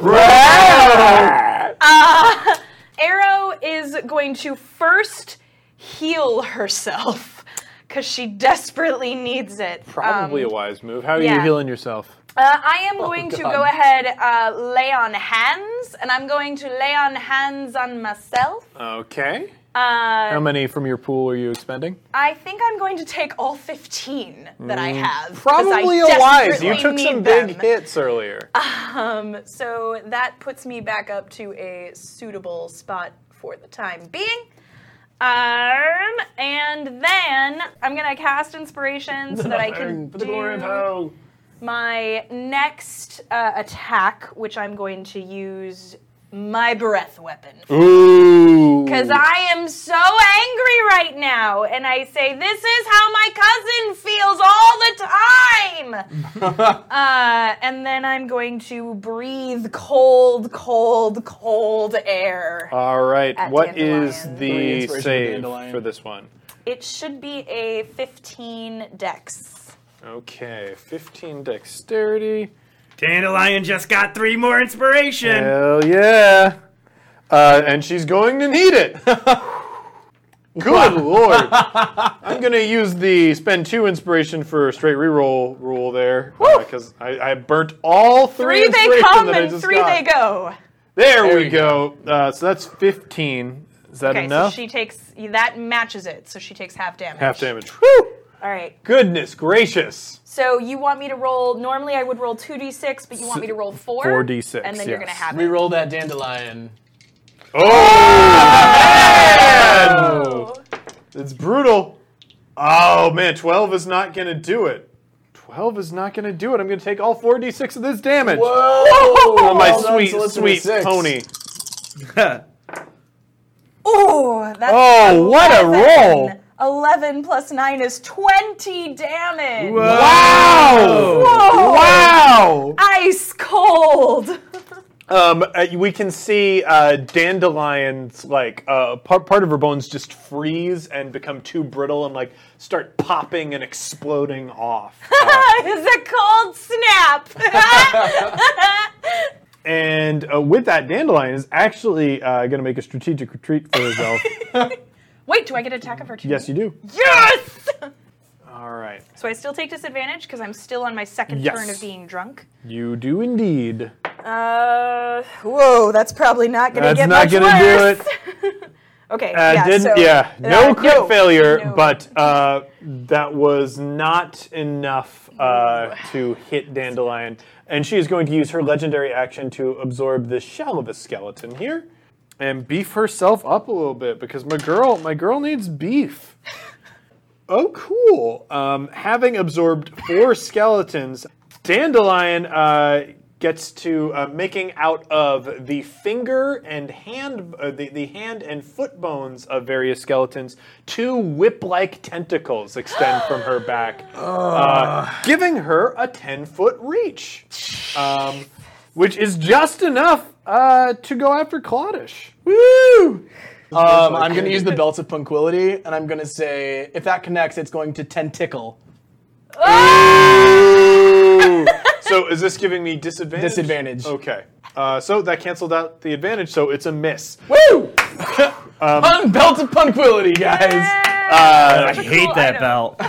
Arrow is going to first heal herself because she desperately needs it. Probably Um, a wise move. How are you healing yourself? Uh, I am going to go ahead, uh, lay on hands, and I'm going to lay on hands on myself. Okay. Uh, How many from your pool are you expending? I think I'm going to take all 15 that I have. Mm. Probably I a wise. You took some big hits earlier. Um, so that puts me back up to a suitable spot for the time being. Um, and then I'm gonna cast inspiration so that I can For the glory of do hell. my next uh, attack, which I'm going to use my breath weapon. Ooh. Because I am so angry right now, and I say, This is how my cousin feels all the time! uh, and then I'm going to breathe cold, cold, cold air. All right. At What is Dandelion. Three the inspiration for save Dandelion. for this one? It should be a 15 dex. Okay, 15 dexterity. Dandelion just got three more inspiration. Hell yeah. Uh, and she's going to need it. Good lord. I'm going to use the spend two inspiration for a straight reroll rule there. Because I, I burnt all three, Three they come that I and three got. they go. There, There we you go. Uh, so that's 15. Is that Okay, enough? so she takes, that matches it, so she takes half damage. Half damage. Whew! All right. Goodness gracious. So you want me to roll? Normally I would roll two d six, but you want me to roll four. 4d6, and then you're gonna have it. Reroll that dandelion. Oh! oh! It's brutal. Oh man, 12 is not going to do it. 12 is not going to do it. I'm going to take all 4d6 of this damage. Whoa! Oh, my Well done, sweet, Solicitor sweet Six. pony. Oh, that's Oh, what a 11. roll. 11 plus 9 is 20 damage. Wow! Whoa. Wow! Ice cold. Um, uh, we can see uh, Dandelion's like uh, part part of her bones just freeze and become too brittle and like start popping and exploding off. Uh, it's a cold snap. and uh, with that, Dandelion is actually uh, going to make a strategic retreat for herself. Wait, do I get an attack of her too? yes, you do. Yes! All right, So I still take disadvantage because I'm still on my second Yes. turn of being drunk. you do indeed. Uh, whoa, that's probably not going to get the best. That's get not much gonna do worse. okay, Uh, yeah, didn't, so, yeah, no uh, crit failure, no. but uh, that was not enough uh, to hit Dandelion. And she is going to use her legendary action to absorb the shell of a skeleton here and beef herself up a little bit because my girl, my girl needs beef. Oh, cool. Um, having absorbed four skeletons, Dandelion uh, gets to uh, making out of the finger and hand, uh, the, the hand and foot bones of various skeletons, two whip-like tentacles extend from her back, uh, giving her a 10-foot reach, um, which is just enough uh, to go after Clawd'sh. Woo! Um, I'm going to use the belt of punquility, and I'm going to say if that connects, it's going to tentacle. Ooh. so is this giving me disadvantage? Disadvantage. Okay. Uh, so that canceled out the advantage, so it's a miss. Woo! Pun- belt of punquility, guys. I Such a hate cool that item. belt.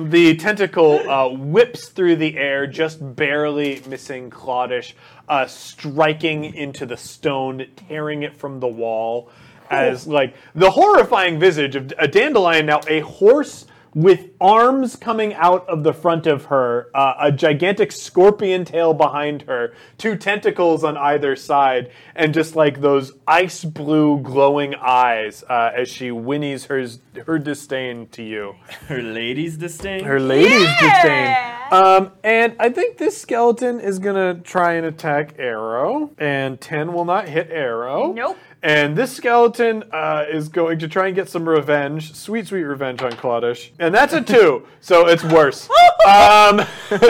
The tentacle uh, whips through the air, just barely missing Clawd'sh, uh, striking into the stone, tearing it from the wall. As like the horrifying visage of a dandelion, now a horse with arms coming out of the front of her, uh, a gigantic scorpion tail behind her, two tentacles on either side, and just like those ice blue glowing eyes uh, as she whinnies her her disdain to you Her lady's disdain. her lady's Yeah. disdain. Um, and I think this skeleton is gonna try and attack Areo, and ten will not hit Areo. Nope. And this skeleton uh, is going to try and get some revenge, sweet, sweet revenge on Clawd'sh, and that's a two, so it's worse. um,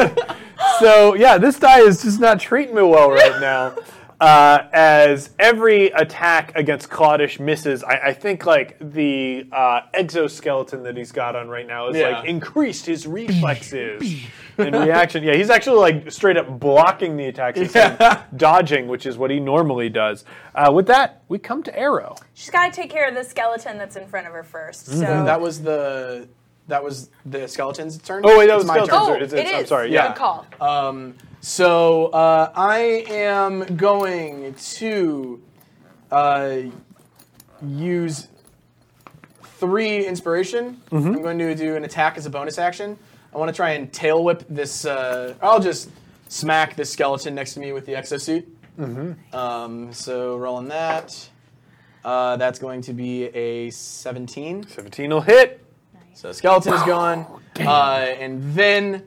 so yeah, this die is just not treating me well right now. Uh, as every attack against Clawd'sh misses, I, I think like the uh, exoskeleton that he's got on right now is Yeah. like increased his reflexes and reaction. Yeah, he's actually like straight up blocking the attacks, instead of dodging, which is what he normally does. Uh, with that, we come to Areo. She's got to take care of the skeleton that's in front of her first. So That was the that was the skeleton's turn. Oh, wait, that was my skeleton's turn. oh, It's- it it's- I'm sorry, yeah. Good call. Um, so uh, I am going to uh, use three inspiration. I'm going to do an attack as a bonus action. I want to try and tail whip this. Uh, I'll just smack this skeleton next to me with the exosuit. Um, so rolling that. Uh, that's going to be a 17. 17 will hit. So skeleton is gone, uh, and then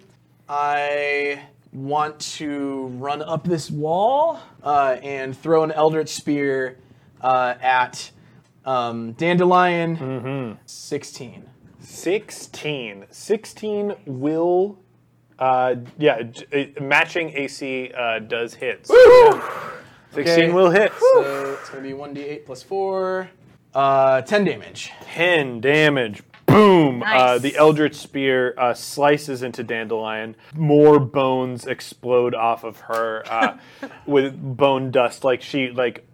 I want to run up this wall uh, and throw an eldritch spear uh, at um, dandelion. Sixteen. 16. 16 will. Uh, yeah, j- uh, matching AC uh, does hit. So, yeah. 16 Okay. will hit. So it's gonna be one d8 plus four. Uh, Ten damage. 10 damage. Boom! Uh, the Eldritch Spear uh, slices into Dandelion. More bones explode off of her uh, with bone dust. Like she like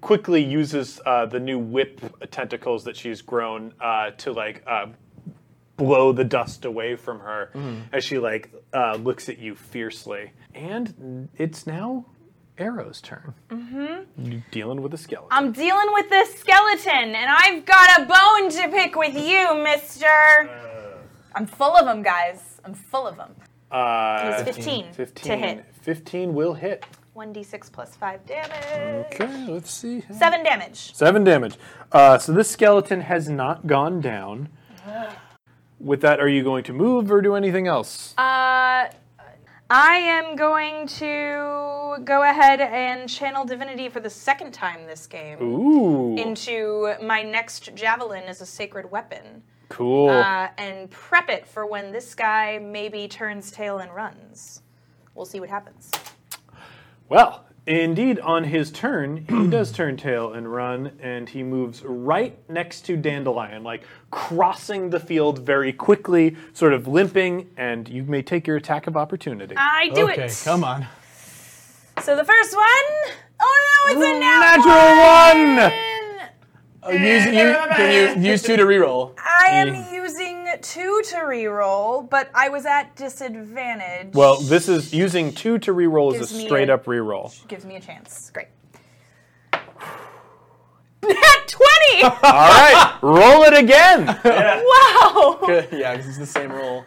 quickly uses uh, the new whip tentacles that she's grown uh, to like uh, blow the dust away from her as she like uh, looks at you fiercely. And it's now Areo's turn. Mm-hmm. You're dealing with a skeleton. I'm dealing with this skeleton, and I've got a bone to pick with you, mister. I'm full of them, guys. I'm full of them. Uh, It was 15 to hit. 15 will hit. 1d6 plus 5 damage. Okay, let's see. 7 damage. Seven damage. Uh, so this skeleton has not gone down. With that, are you going to move or do anything else? Uh, I am going to go ahead and channel divinity for the second time this game Ooh, into my next javelin as a sacred weapon. cool. uh, and prep it for when this guy maybe turns tail and runs. We'll see what happens. well, indeed, on his turn, he does turn tail and run, and he moves right next to Dandelion, like crossing the field very quickly, sort of limping, and you may take your attack of opportunity. I do it. okay, it. come on. So the first one, oh no, it's a nat Natural one! Uh, use, you, can you use two to reroll? I am using two to reroll, but I was at disadvantage. Well, this is using two to reroll Gives is a me straight a- up reroll. gives me a chance. Great. Nat 20! All right, roll it again. wow! yeah, because it's the same roll.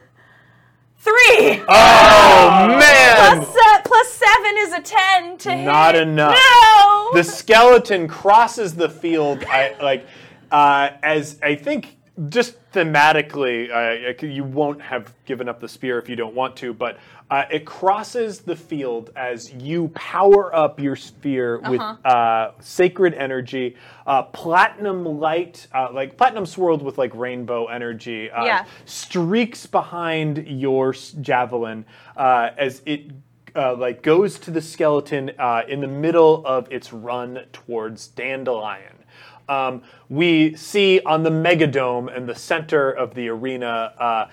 Three! Oh man! Plus, uh, plus seven is a ten to hit. Not enough. No! the skeleton crosses the field I, like uh, as i think just thematically uh, you won't have given up the spear if you don't want to but uh, it crosses the field as you power up your spear with uh, sacred energy uh, platinum light uh, like platinum swirled with like rainbow energy uh, Yeah. streaks behind your javelin uh, as it uh, like goes to the skeleton uh, in the middle of its run towards Dandelion. Um, we see on the megadome in the center of the arena uh,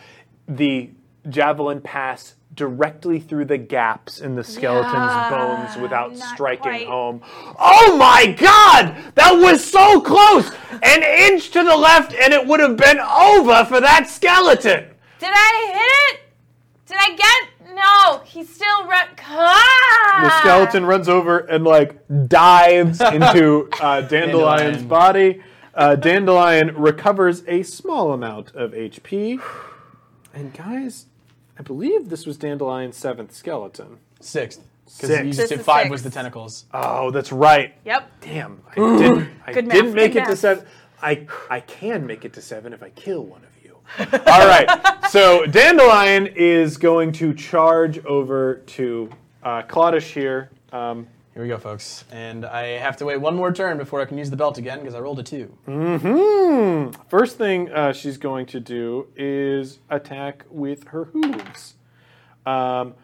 the javelin pass directly through the gaps in the skeleton's Yeah, bones without striking quite. home. Oh my god! That was so close! An inch to the left, and it would have been over for that skeleton! Did I hit it? Did I get? No, he's still run. Ah! The skeleton runs over and like dives into uh, Dandelion's Dandelion. body. Uh, Dandelion recovers a small amount of HP. And guys, I believe this was Dandelion's seventh skeleton. Sixth. Because Sixth. you This did is five six. was the tentacles. Oh, that's right. Yep. Damn, I didn't. I Good math, didn't make good it to math. seven. I I can make it to seven if I kill one of you. All right. So Dandelion is going to charge over to uh, Clawd'sh here. Um, Here we go, folks. And I have to wait one more turn before I can use the belt again because I rolled a two. Hmm. First thing uh, she's going to do is attack with her hooves. Um,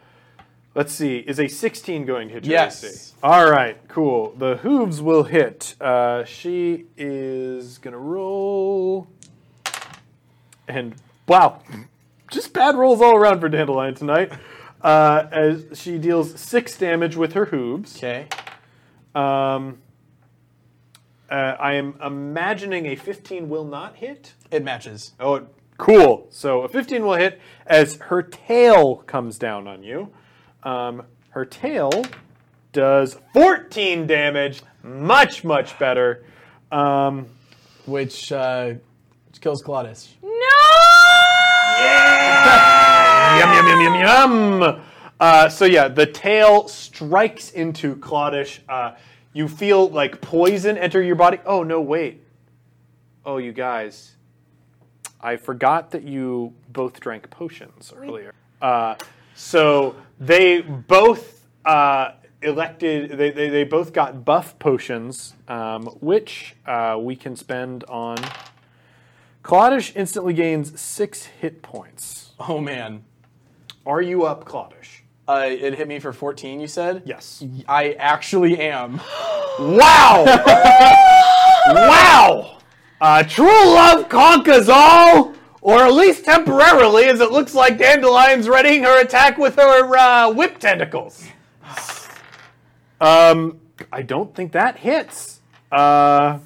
let's see. Is a 16 going to hit your Yes. AC? All right. Cool. The hooves will hit. Uh, she is going to roll. And wow, just bad rolls all around for Dandelion tonight. Uh, as she deals six damage with her hooves. Okay. Um, uh, I am imagining a 15 will not hit. It matches. Oh, cool. So a 15 will hit as her tail comes down on you. Um, her tail does 14 damage. Much, much better. Um, Which, uh, which kills Claudius. No. yum, yum, yum, yum, yum. Uh, so yeah, the tail strikes into Clawd'sh. Uh, you feel like poison enter your body. Oh, no, wait. Oh, you guys. I forgot that you both drank potions earlier. Uh, so they both uh, elected, they, they, they both got buff potions, um, which uh, we can spend on. Clawd'sh instantly gains six hit points. Oh, man. Are you up, Clawd'sh? Uh, it hit me for 14, you said? Yes. I actually am. Wow! wow! Uh, true love conquers all, or at least temporarily, as it looks like Dandelion's readying her attack with her uh, whip tentacles. Um, I don't think that hits. Uh,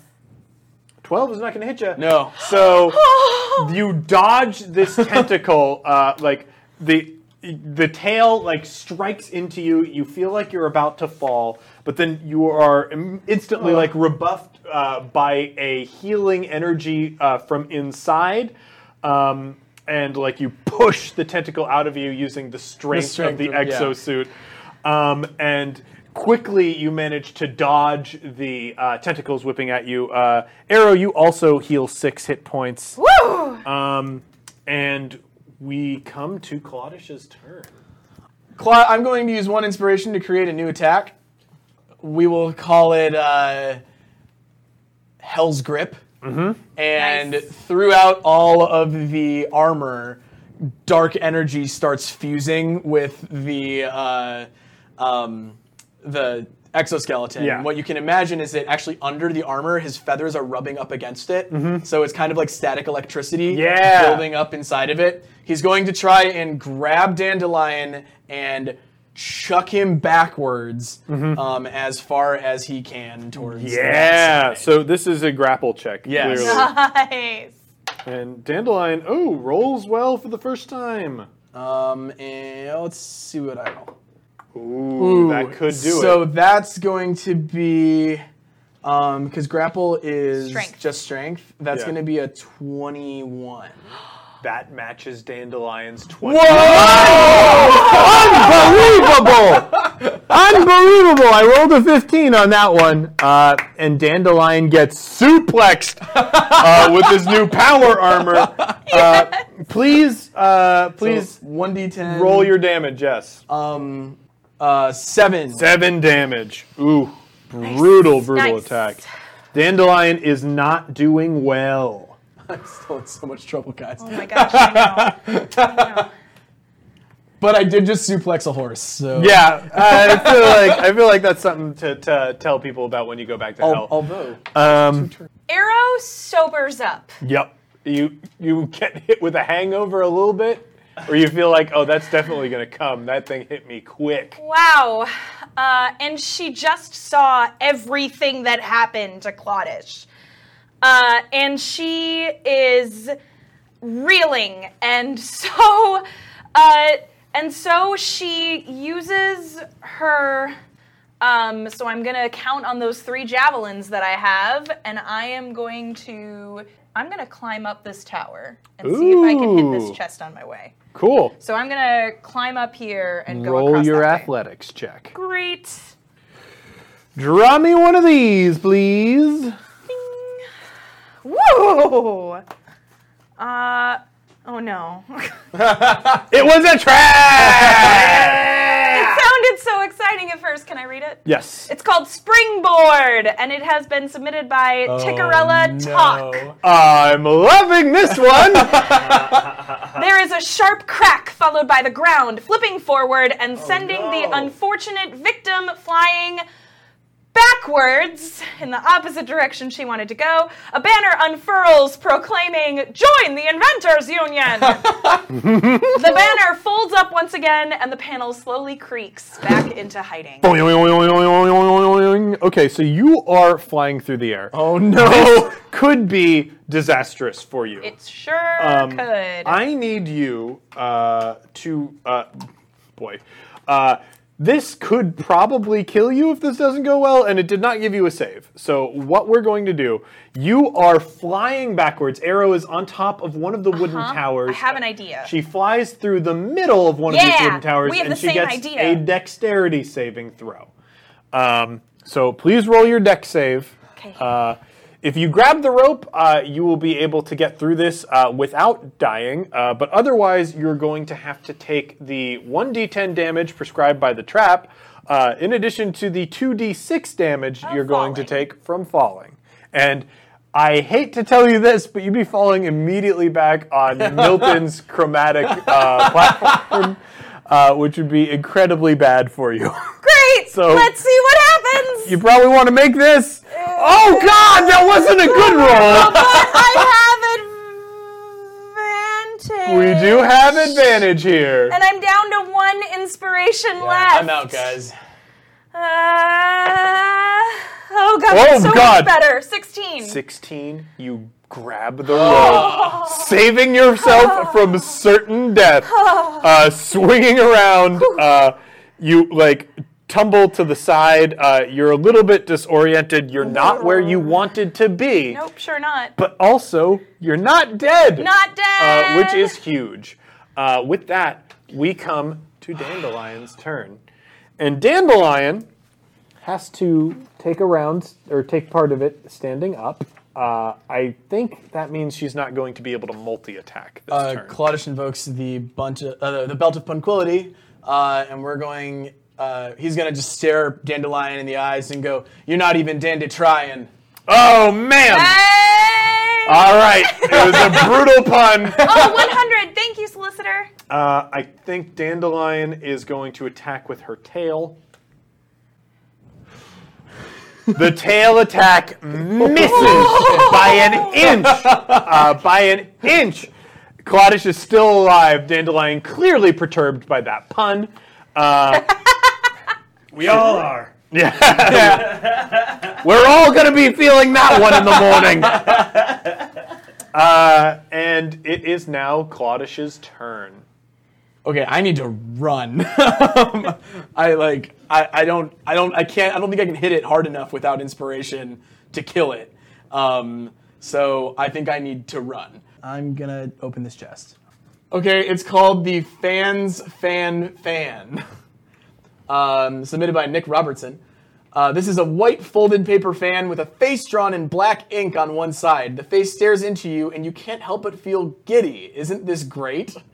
12 is not going to hit you. No. So you dodge this tentacle, uh, like the the tail like strikes into you. You feel like you're about to fall, but then you are im- instantly like rebuffed uh, by a healing energy uh, from inside. Um, and like you push the tentacle out of you using the strength, strength of the of- yeah. exosuit, um, and quickly you manage to dodge the uh, tentacles whipping at you. Uh, Areo, you also heal six hit points. Woo! Um, and we come to Clawd'sh's turn. Cla- I'm going to use one inspiration to create a new attack. We will call it uh, Hell's Grip. Mm-hmm. And Nice. throughout all of the armor, dark energy starts fusing with the uh, um, the exoskeleton. Yeah. What you can imagine is that actually under the armor, his feathers are rubbing up against it. So it's kind of like static electricity Yeah. building up inside of it. He's going to try and grab Dandelion and chuck him backwards um, as far as he can towards Yeah. side. So this is a grapple check. Yes. Clearly. Nice. And Dandelion, oh, rolls well for the first time. Um, and let's see what I roll. Ooh, that could do so it. So that's going to be um because grapple is Strength. just strength. That's Yeah. going to be a twenty-one. That matches Dandelion's 20. Unbelievable! Unbelievable! I rolled a 15 on that one. Uh, and Dandelion gets suplexed uh, with his new power armor. Uh, please, uh, please one d10. roll your damage, yes. um uh seven. Seven damage. Ooh, brutal, brutal Nice. attack. Dandelion is not doing well. I'm still in so much trouble, guys. Oh my gosh, I know. I know. But I did just suplex a horse. So Yeah, I feel like I feel like that's something to, to tell people about when you go back to Al- hell. although Um, Areo sobers up. yep. You you get hit with a hangover a little bit, or you feel like, oh, that's definitely going to come. That thing hit me quick. Wow. Uh, and she just saw everything that happened to Clawd'sh. Uh, and she is reeling. And so, uh, and so she uses her. Um, so I'm gonna count on those three javelins that I have, and I am going to. I'm gonna climb up this tower and see if I can hit this chest on my way. Cool. So I'm gonna climb up here and go Roll across your that way. athletics check. Great. Draw me one of these, please. Whoa. Uh. Oh no. It was a trap! It sounded so exciting at first. Can I read it? yes. It's called Springboard, and it has been submitted by oh, Tickerella Talk. I'm loving this one. There is a sharp crack followed by the ground flipping forward and oh, sending the no. unfortunate victim flying backwards in the opposite direction she wanted to go. A banner unfurls proclaiming, Join the Inventors Union! the banner folds up once again and the panel slowly creaks back into hiding. okay, so you are flying through the air. Oh no! This could be disastrous for you. It sure Um, could. I need you uh, to, uh, boy, uh, this could probably kill you if this doesn't go well, and it did not give you a save. So what we're going to do, you are flying backwards. Areo is on top of one of the wooden Uh-huh. towers. I have an idea. She flies through the middle of one of these Yeah, wooden towers, we have and the she same gets idea. a dexterity saving throw. Um, so please roll your dex save. Okay. Uh, if you grab the rope, uh, you will be able to get through this uh, without dying, uh, but otherwise, you're going to have to take the 1d10 damage prescribed by the trap, uh, in addition to the 2d6 damage you're going to take from falling. And I hate to tell you this, but you'd be falling immediately back on Milton's chromatic uh, platform, uh, which would be incredibly bad for you. Great! so- Let's see what happens! you probably want to make this. Oh God, that wasn't a good roll. but I have advantage. We do have advantage here. And I'm down to one inspiration left. I'm out, guys. Uh, oh god, Oh, so God. much better. 16. 16, you grab the rope, saving yourself from certain death, uh, swinging around. Uh, you like tumble to the side. Uh, you're a little bit disoriented. You're not where you wanted to be, Nope, sure not. but also you're not dead. Not uh, dead. which is huge. Uh, with that, we come to Dandelion's turn. And Dandelion has to take a round, or take part of it standing up. Uh, I think that means she's not going to be able to multi attack this Uh, turn. Claudius invokes the bunch of, uh, the belt of tranquility, uh, and we're going. Uh, he's gonna just stare Dandelion in the eyes and go, "You're not even dandy trying." oh, man! Hey! All right, it was a brutal pun. oh, 100. Thank you, solicitor. Uh, I think Dandelion is going to attack with her tail. The tail attack misses by an inch. Uh, by an inch. Claudius is still alive. Dandelion clearly perturbed by that pun. Uh, We all are. Yeah. We're all going to be feeling that one in the morning. Uh, and it is now Clawd'sh's turn. Okay, I need to run. I like. I, I don't. I don't. I can't. I don't think I can hit it hard enough without inspiration to kill it. Um, so I think I need to run. I'm gonna open this chest. Okay, it's called the Fans Fan Fan. um, submitted by Nick Robertson. Uh, this is a white folded paper fan with a face drawn in black ink on one side. The face stares into you, and you can't help but feel giddy. Isn't this great?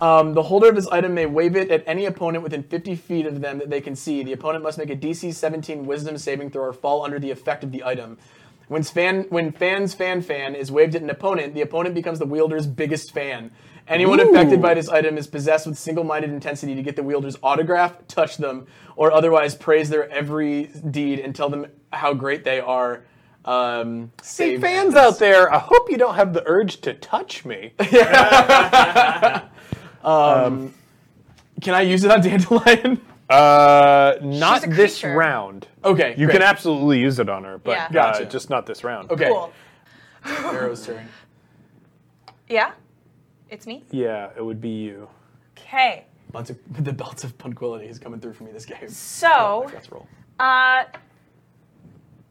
Um, the holder of this item may wave it at any opponent within 50 feet of them that they can see. The opponent must make a DC 17 Wisdom saving throw or fall under the effect of the item. When fan when fans fan fan is waved at an opponent, the opponent becomes the wielder's biggest fan. Anyone Ooh. affected by this item is possessed with single-minded intensity to get the wielder's autograph, touch them, or otherwise praise their every deed and tell them how great they are. Um, Hey, save fans ends. out there, I hope you don't have the urge to touch me. Um, can I use it on Dandelion? Uh, not She's a this creature. round. okay, You great. can absolutely use it on her, but Yeah. uh, Gotcha. just not this round. Okay. Cool. Areo's turn. Yeah? It's me? Yeah, it would be you. Okay. Bunch of, the belt of punquility is coming through for me this game. So, Let's roll. uh,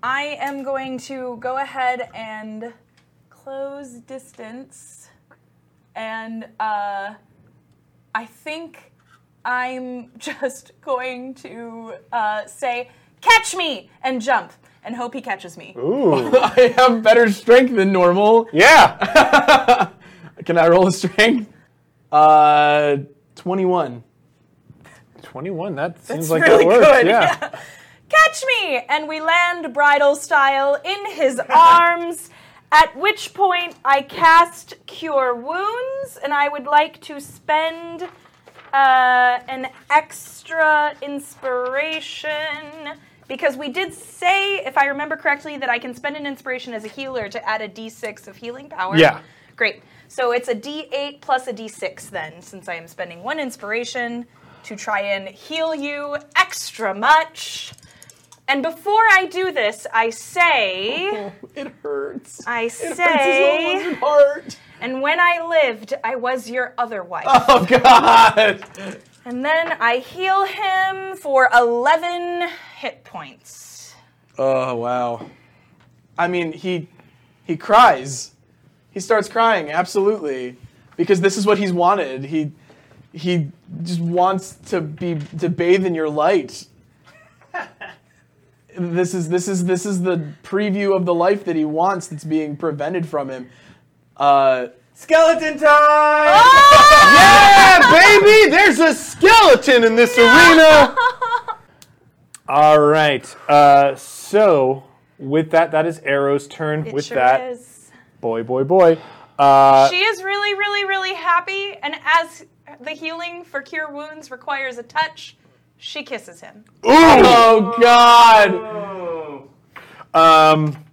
I am going to go ahead and close distance. And uh, I think I'm just going to uh, say, catch me, and jump, and hope he catches me. Ooh. I have better strength than normal. yeah. Can I roll a string? Uh, 21. 21. That seems It's like really that works. good. Yeah. Catch me! And we land bridal style in his arms. At which point I cast Cure Wounds, and I would like to spend uh, an extra inspiration because we did say, if I remember correctly, that I can spend an inspiration as a healer to add a d6 of healing power. Yeah. Great. So it's a d8 plus a d6 then, since I am spending one inspiration to try and heal you extra much. And before I do this, I say, It hurts. I say, it hurts his say, little heart. and when I lived, I was your other wife. Oh, God. And then I heal him for 11 hit points. Oh, wow. I mean, he he cries. He starts crying, absolutely. Because this is what he's wanted. He he just wants to be to bathe in your light. this is this is this is the preview of the life that he wants that's being prevented from him. Uh, Skeleton time! Yeah, baby! There's a skeleton in this arena! All right. Uh, so, with that, that is Areo's turn. It with sure that, is. Boy, boy, boy. Uh, She is really, really, really happy, and as the healing for cure wounds requires a touch, she kisses him. oh God! Um,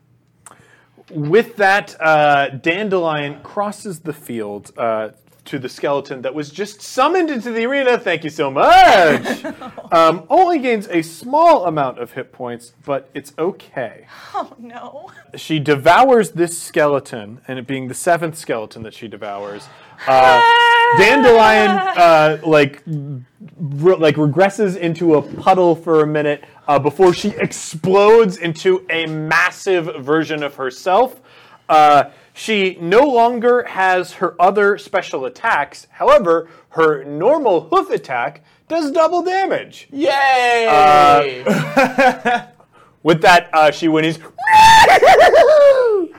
with that, uh, Dandelion crosses the field uh, to the skeleton that was just summoned into the arena. Thank you so much. um, only gains a small amount of hit points, but it's okay. Oh no. She devours this skeleton, and it being the seventh skeleton that she devours. Uh, Dandelion uh, like re- like regresses into a puddle for a minute uh, before she explodes into a massive version of herself. Uh, she no longer has her other special attacks. However, her normal hoof attack does double damage. Yay! With that, uh, she whinnies.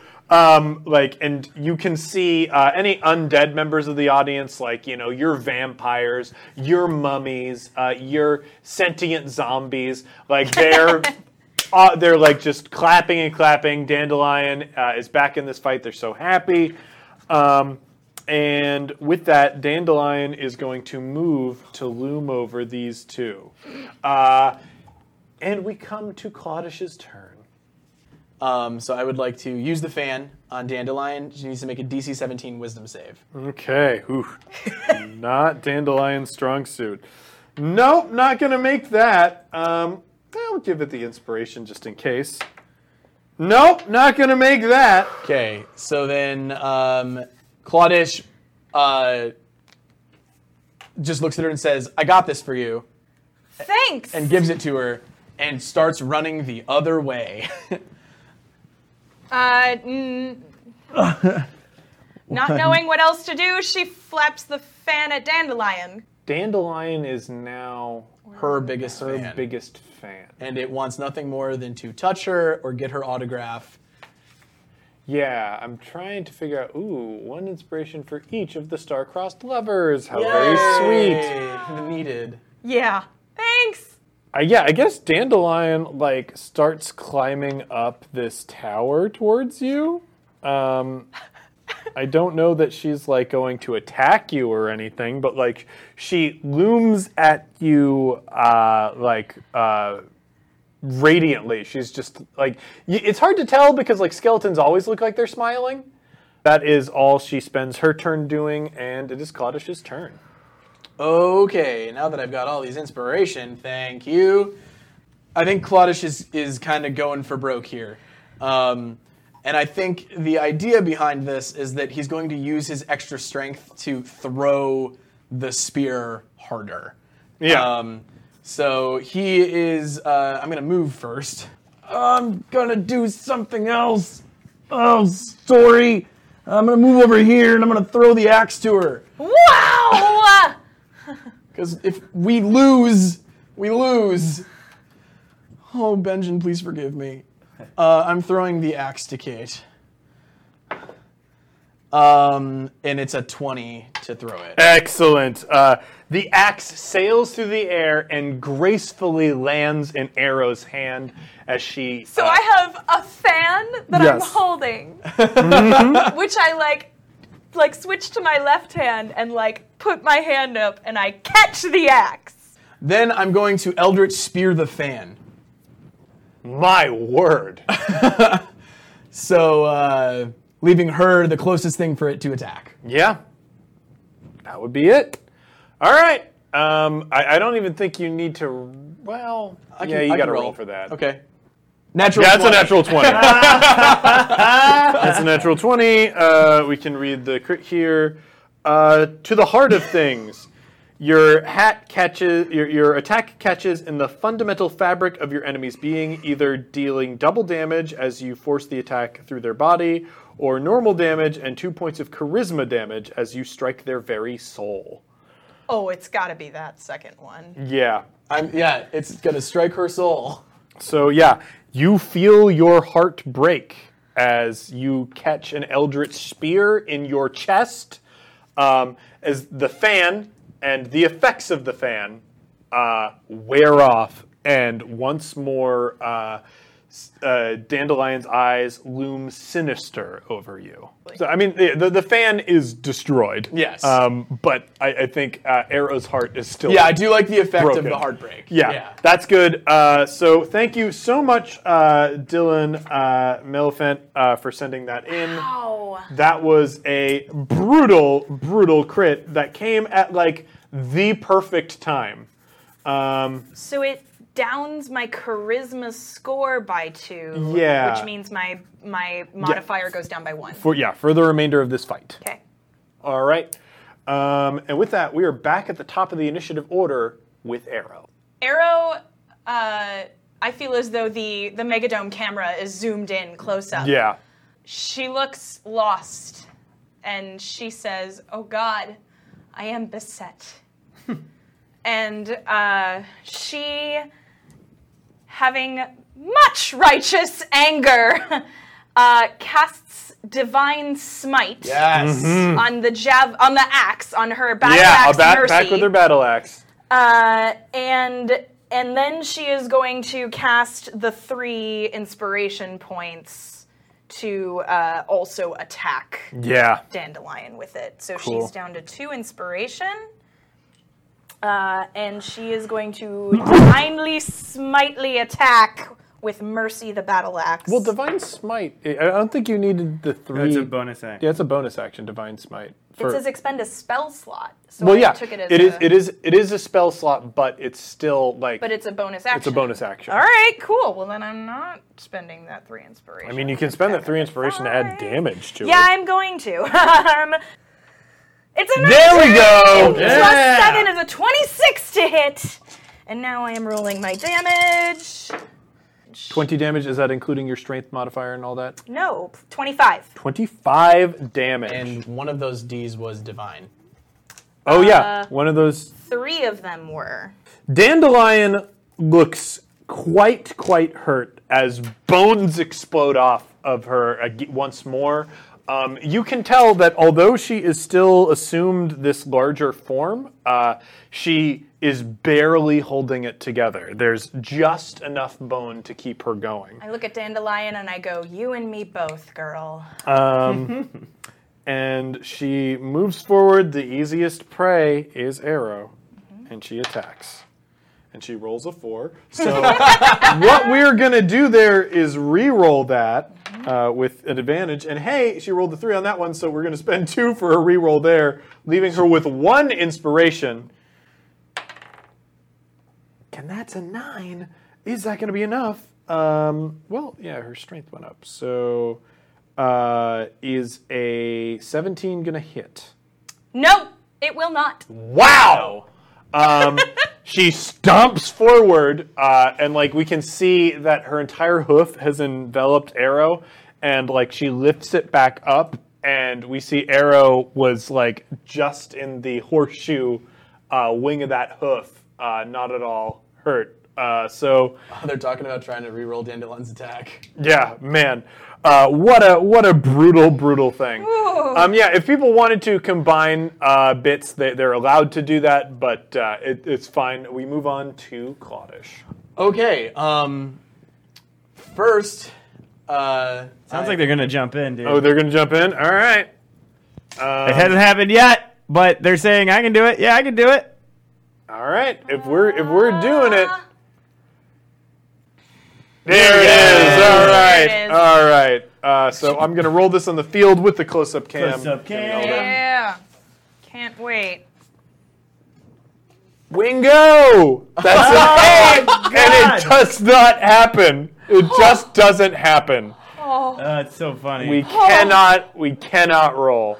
um, like, and you can see uh, any undead members of the audience, like you know, your vampires, your mummies, uh, your sentient zombies. Like they're. Uh, they're like just clapping and clapping. Dandelion uh, is back in this fight. They're so happy. Um, and with that, Dandelion is going to move to loom over these two. Uh, and we come to Clawd'sh's turn. Um, so I would like to use the fan on Dandelion. She needs to make a DC 17 Wisdom save. Okay, whew. not Dandelion's strong suit. Nope, not gonna make that. Um, I'll give it the inspiration just in case. Nope, not gonna make that. Okay, so then um, Clawd'sh uh, just looks at her and says, "I got this for you," Thanks. and gives it to her, and starts running the other way. Uh, n- not knowing what else to do, she flaps the fan at Dandelion. Dandelion is now her biggest her fan. biggest fan. and it wants nothing more than to touch her or get her autograph. Yeah, I'm trying to figure out. Ooh, one inspiration for each of the star-crossed lovers. How very sweet. Yay! Needed. Yeah. Thanks. Uh, yeah, I guess Dandelion like starts climbing up this tower towards you. Um, I don't know that she's like going to attack you or anything, but like she looms at you uh, like uh, radiantly. She's just like y- it's hard to tell because like skeletons always look like they're smiling. That is all she spends her turn doing, and it is Clawd'sh's turn. Okay, now that I've got all these inspiration, thank you. I think Claudius is, is kind of going for broke here. Um, and I think the idea behind this is that he's going to use his extra strength to throw the spear harder. Yeah. Um, so he is. Uh, I'm gonna move first. I'm gonna do something else. Oh, sorry. I'm gonna move over here and I'm gonna throw the axe to her. Wow! Because if we lose, we lose. Oh, Benjamin, please forgive me. Uh, I'm throwing the axe to Kate. Um, and it's a 20 to throw it. Excellent. Uh, the axe sails through the air and gracefully lands in Areo's hand as she. So uh, I have a fan that I'm holding, which I like, like switch to my left hand and like put my hand up and I catch the axe. Then I'm going to Eldritch Spear the fan. My word. So, uh, leaving her the closest thing for it to attack. yeah. That would be it. All right. Um, I, I don't even think you need to. Well, I yeah, can- you I got can to roll for that. Okay. Natural Yeah, that's a 20. natural 20. that's a natural 20. Uh, we can read the crit here. Uh, to the heart of things, your hat catches, your, your attack catches in the fundamental fabric of your enemy's being, either dealing double damage as you force the attack through their body, or normal damage and two points of charisma damage as you strike their very soul. Oh, it's got to be that second one. Yeah. I'm, yeah, it's going to strike her soul. So yeah, you feel your heart break as you catch an eldritch spear in your chest, um, as the fan and the effects of the fan uh, wear off, and once more, uh, uh, Dandelion's eyes loom sinister over you. So I mean, the the, the fan is destroyed. Yes. Um, but I, I think uh, Areo's heart is still. Yeah, I do like the effect Broken. of the heartbreak. Yeah, that's good. Uh, so thank you so much, uh, Dylan uh, Milifant, uh, for sending that in. Oh. That was a brutal, brutal crit that came at like the perfect time. Um, So it downs my charisma score by two. Yeah. Which means my my modifier goes down by one. for yeah, for the remainder of this fight. Okay. All right. Um, and with that, we are back at the top of the initiative order with Areo. Areo, uh, I feel as though the the Megadome camera is zoomed in close up. Yeah. She looks lost, and she says, "Oh God, I am beset." and uh, she, having much righteous anger, uh, casts divine smite Yes. on the jav on the axe on her battle Yeah, axe I'll back, mercy. back with her battle axe. Uh, and and then she is going to cast the three inspiration points to uh, also attack Yeah. Dandelion with it. So Cool. she's down to two inspiration. Uh, and she is going to divinely smitely attack with Mercy the battle axe. Well, divine smite. I I don't think you needed the three. That's a bonus action. Yeah, it's a bonus action, divine smite. it for- says expend a spell slot. So well, I yeah, took it as it a, is. It is. It is a spell slot, but it's still like But it's a bonus action. it's a bonus action. All right, cool. Well, then I'm not spending that three inspiration. I mean, you can spend that three inspiration to add damage to Yeah, it. I'm going to. it's a There we go. Yeah. seven is a 26 to hit. And now I am rolling my damage. Twenty damage. Is that including your strength modifier and all that? No, 25. Twenty-five damage. And one of those D's was divine. oh yeah, uh, one of those. Three of them were. Dandelion looks quite, quite hurt as bones explode off of her once more. Um, you can tell that although she is still assumed this larger form, uh, she is barely holding it together. There's just enough bone to keep her going. I look at Dandelion and I go, You and me both, girl. And she moves forward. The easiest prey is Areo, and she attacks. And she rolls a four. So what we're gonna do there is re-roll that uh, with an advantage. And hey, she rolled a three on that one, so we're gonna spend two for a re-roll there, leaving her with one inspiration. can that's a nine. Is that going to be enough? Um, well, yeah, her strength went up. So uh, is a 17 going to hit? No, it will not. Wow. Um, she stomps forward, uh, and like we can see that her entire hoof has enveloped Areo, and like she lifts it back up, and we see Areo was like just in the horseshoe uh, wing of that hoof, uh, not at all hurt. Uh, so They're talking about trying to re-roll Dandelion's attack. yeah, man, uh, what a what a brutal, brutal thing. Um, yeah, if people wanted to combine uh, bits, they, they're allowed to do that, but uh, it, it's fine. We move on to Clawd'sh. Okay. Um. First, uh, Sounds like they're gonna jump in, dude. Oh, they're gonna jump in. All right. Um, it hasn't happened yet, but they're saying I can do it. Yeah, I can do it. all right. If we're if we're doing it, Ah. there it is. All right. There it is. All right. Uh, so I'm gonna roll this on the field with the close-up cam. Close-up cam. Yeah. Can't wait. Wingo! That's an eight, and it does not happen. It just doesn't happen. Oh. Uh, it's so funny. We cannot. We cannot roll.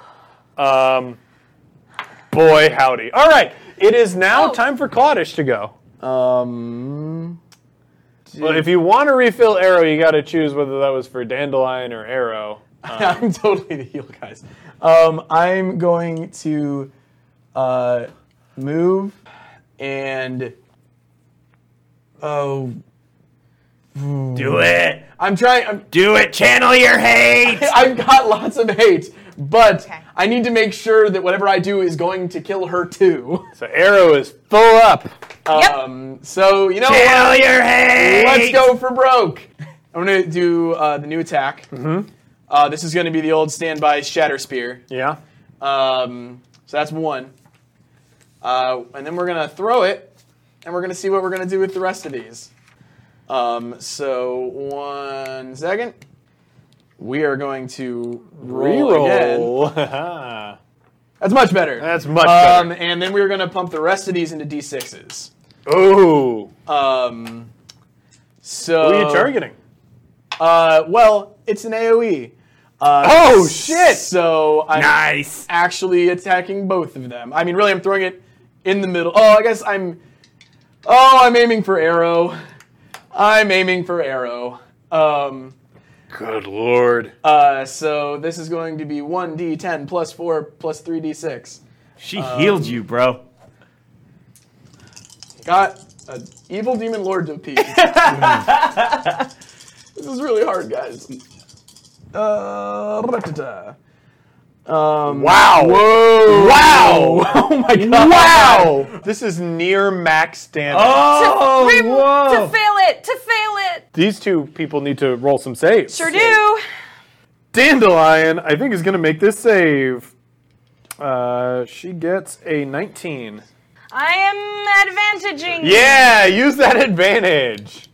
Um, boy, howdy! All right, it is now Oh. time for Clawd'sh to go. um. Well, if you want to refill Areo, you got to choose whether that was for Dandelion or Areo. I'm totally the heel, guys. Um, I'm going to uh, move and oh, do it. I'm trying. I'm, Do it. Channel your hate. I've got lots of hate, but Okay. I need to make sure that whatever I do is going to kill her too. So Areo is full up. Yep. Um, so you know Channel what? your hate. Let's go for broke. I'm gonna do uh, the new attack. Mm-hmm. Uh, this is gonna be the old standby Shatter Spear. Yeah. Um, so that's one. Uh, and then we're gonna throw it, and we're gonna see what we're gonna do with the rest of these. Um, so one second. We are going to roll again. Reroll. That's much better. That's much Um, better. and then we're gonna pump the rest of these into d6s. Ooh. Um, so Who are you targeting? Uh, well, it's an AOE. Uh, Oh, shit! So I'm Nice. actually attacking both of them. I mean, really, I'm throwing it in the middle. Oh, I guess I'm. Oh, I'm aiming for Areo. I'm aiming for Areo. Um, Good lord. uh, so this is going to be 1d10 plus 4 plus 3d6. She healed you, bro. Got an evil demon lord to appease. this is really hard, guys. Uh, ra-ta-ta. um, Wow. Whoa! Wow. Oh my god! Wow! This is near max damage. Oh, Rem- whoa. To fail it. To fail it. These two people need to roll some saves. Sure do. Dandelion, I think, is going to make this save. Uh, she gets a 19. I am advantaging. Yeah, use that advantage.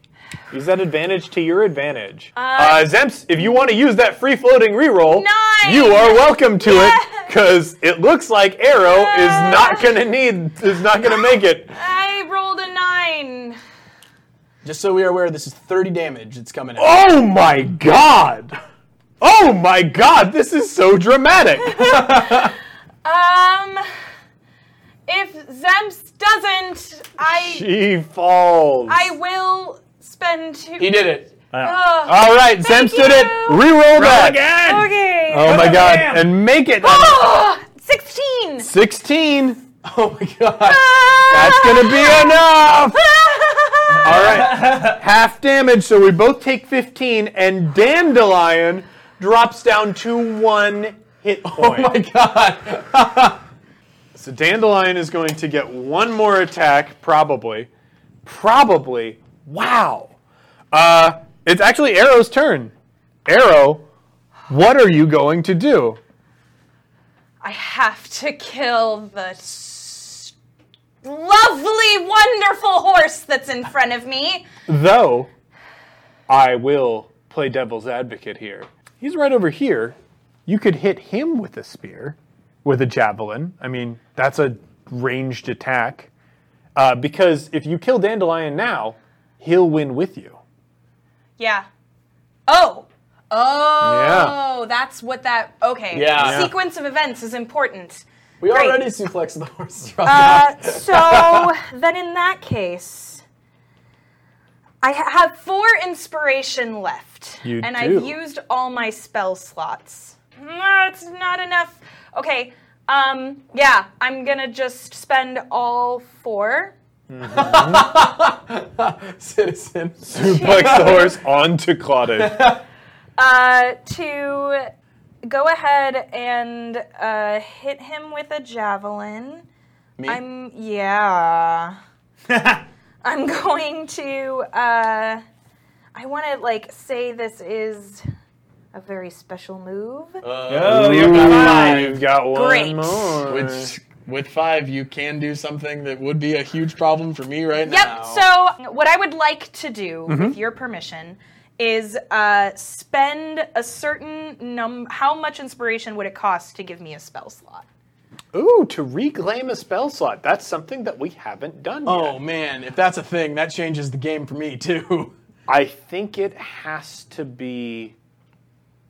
Use that advantage to your advantage. Uh, Zemps, if you want to use that free floating reroll, Nine. you are welcome to it because it looks like Areo is not going to need, is not going to make it. I rolled a nine. Just so we are aware, this is 30 damage that's coming in. Oh my god! Oh my god, this is so dramatic. Um, if Zemst doesn't, I she falls. I will spend two. He did it. Ugh. All right, Thank Zemps did it. you. Reroll Roll that. again. okay. Oh my god, Bam. and make it Oh, 16. 16. Oh my god. That's gonna be enough. All right, half damage, so we both take 15, and Dandelion drops down to one hit point. Oh my god. So Dandelion is going to get one more attack, probably. Probably. Wow. Uh, it's actually Areo's turn. Areo, what are you going to do? I have to kill the s- lovely, wonderful horse that's in front of me. Though, I will play devil's advocate here. He's right over here. You could hit him with a spear, with a javelin. I mean, that's a ranged attack. Uh, because if you kill Dandelion now, he'll win with you. Yeah. Oh. Oh, yeah. that's what that. Okay. Yeah. Yeah. Sequence of events is important. We Great. already suplexed the horses. from Uh, so then, in that case, I ha- have four inspiration left, You and do. I've used all my spell slots. That's not enough. Okay. Um. Yeah, I'm gonna just spend all four. Citizen. Suplex the horse onto Clawd'sh. Uh, to go ahead and uh, hit him with a javelin. Me? I'm yeah. I'm going to. Uh, I want to like say this is a very special move. Oh, you got five. You've got one Great. more. Which, with five, you can do something that would be a huge problem for me right Yep. now. Yep. So what I would like to do, Mm-hmm. with your permission, is uh, spend a certain num. How much inspiration would it cost to give me a spell slot? Ooh, to reclaim a spell slot. That's something that we haven't done Oh man, if that's a thing, that changes the game for me too. I think it has to be.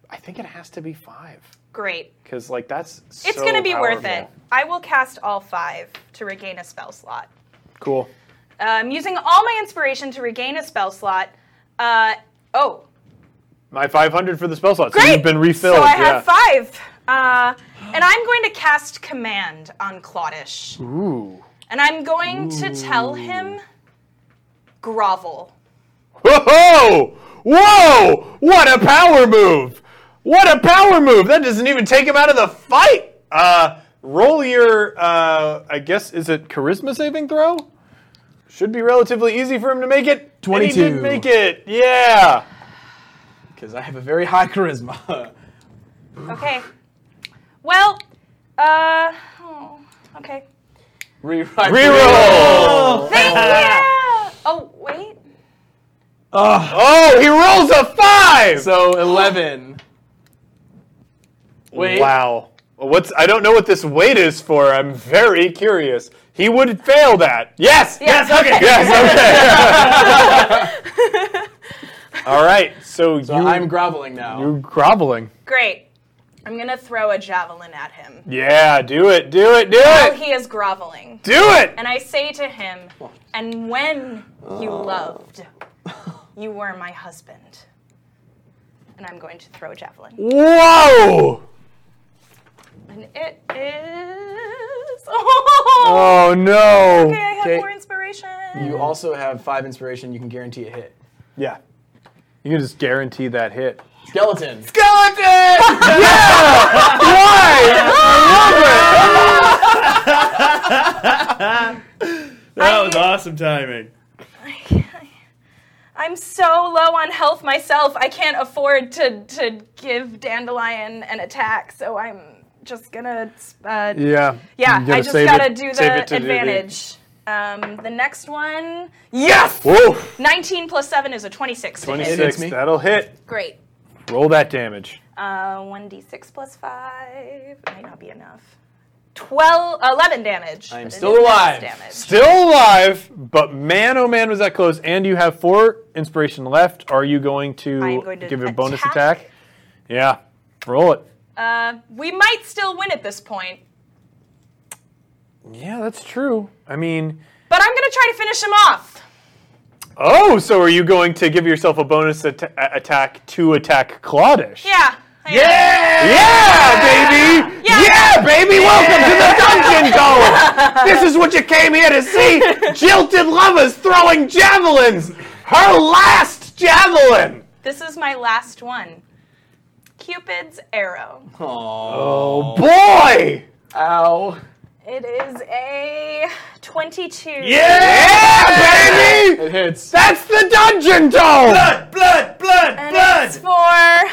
I think it has to be five. Great. Because, like, that's It's so going to be worth it. I will cast all five to regain a spell slot. Cool. I'm using all my inspiration to regain a spell slot. Uh, oh, My 500 for the spell slot. So great! you've been refilled. So I yeah. have five. Uh, and I'm going to cast command on Clawd'sh. Ooh. And I'm going to tell him grovel. Whoa! Whoa! What a power move! What a power move! That doesn't even take him out of the fight. Uh, roll your, uh, I guess, is it charisma saving throw? Should be relatively easy for him to make it. And he 22. did make it. Yeah. Because I have a very high charisma. Okay. Well, uh, oh, okay. Rewrite. Reroll. Thank you! Oh, wait. Uh, Oh, he rolls a five. So eleven. Wait. Wow. Well, What's I don't know what this weight is for. I'm very curious. He would fail that. Yes. Yes, okay. Yes. Okay. All right. So, So you I'm groveling now. you're groveling. Great. I'm going to throw a javelin at him Yeah. Do it. Do it. Do while it. he is groveling. Do it. And I say to him, and when you oh. loved, you were my husband. And I'm going to throw a javelin. Whoa. And it is. Oh no. Okay, I have Okay. more inspiration. You also have five inspiration. You can guarantee a hit. Yeah. You can just guarantee that hit. Skeleton. Skeleton. yeah. Why? That was awesome timing. I'm so low on health myself, I can't afford to, to give Dandelion an attack, so I'm just gonna. Uh, Yeah. yeah, You gotta I just gotta it- do the it to Vivi. advantage. Um, the next one. Yes! Whoa. 19 plus 7 is a 26 to hit. That'll hit. Great. Roll that damage. Uh, 1d6 plus 5. Might not be enough. 12, 11 damage. I am still alive. Damage. Still alive, but man, oh man, was that close. And you have four inspiration left. Are you going to, going to give a bonus attack. attack? Yeah. Roll it. Uh, we might still win at this point, Yeah, that's true. I mean, but I'm gonna try to finish him off. oh, so are you going to give yourself a bonus at- attack to attack Clawd'sh? Yeah. I am. Yeah, baby! Yeah. Yeah, baby! Welcome to the Dungeon Dome! this is what you came here to see! Jilted lovers throwing javelins! Her last javelin! This is my last one. Cupid's arrow. Oh boy! Ow. It is a 22. Yeah, baby! It hits. That's the Dungeon Dome! Blood, blood, blood, And blood. it's for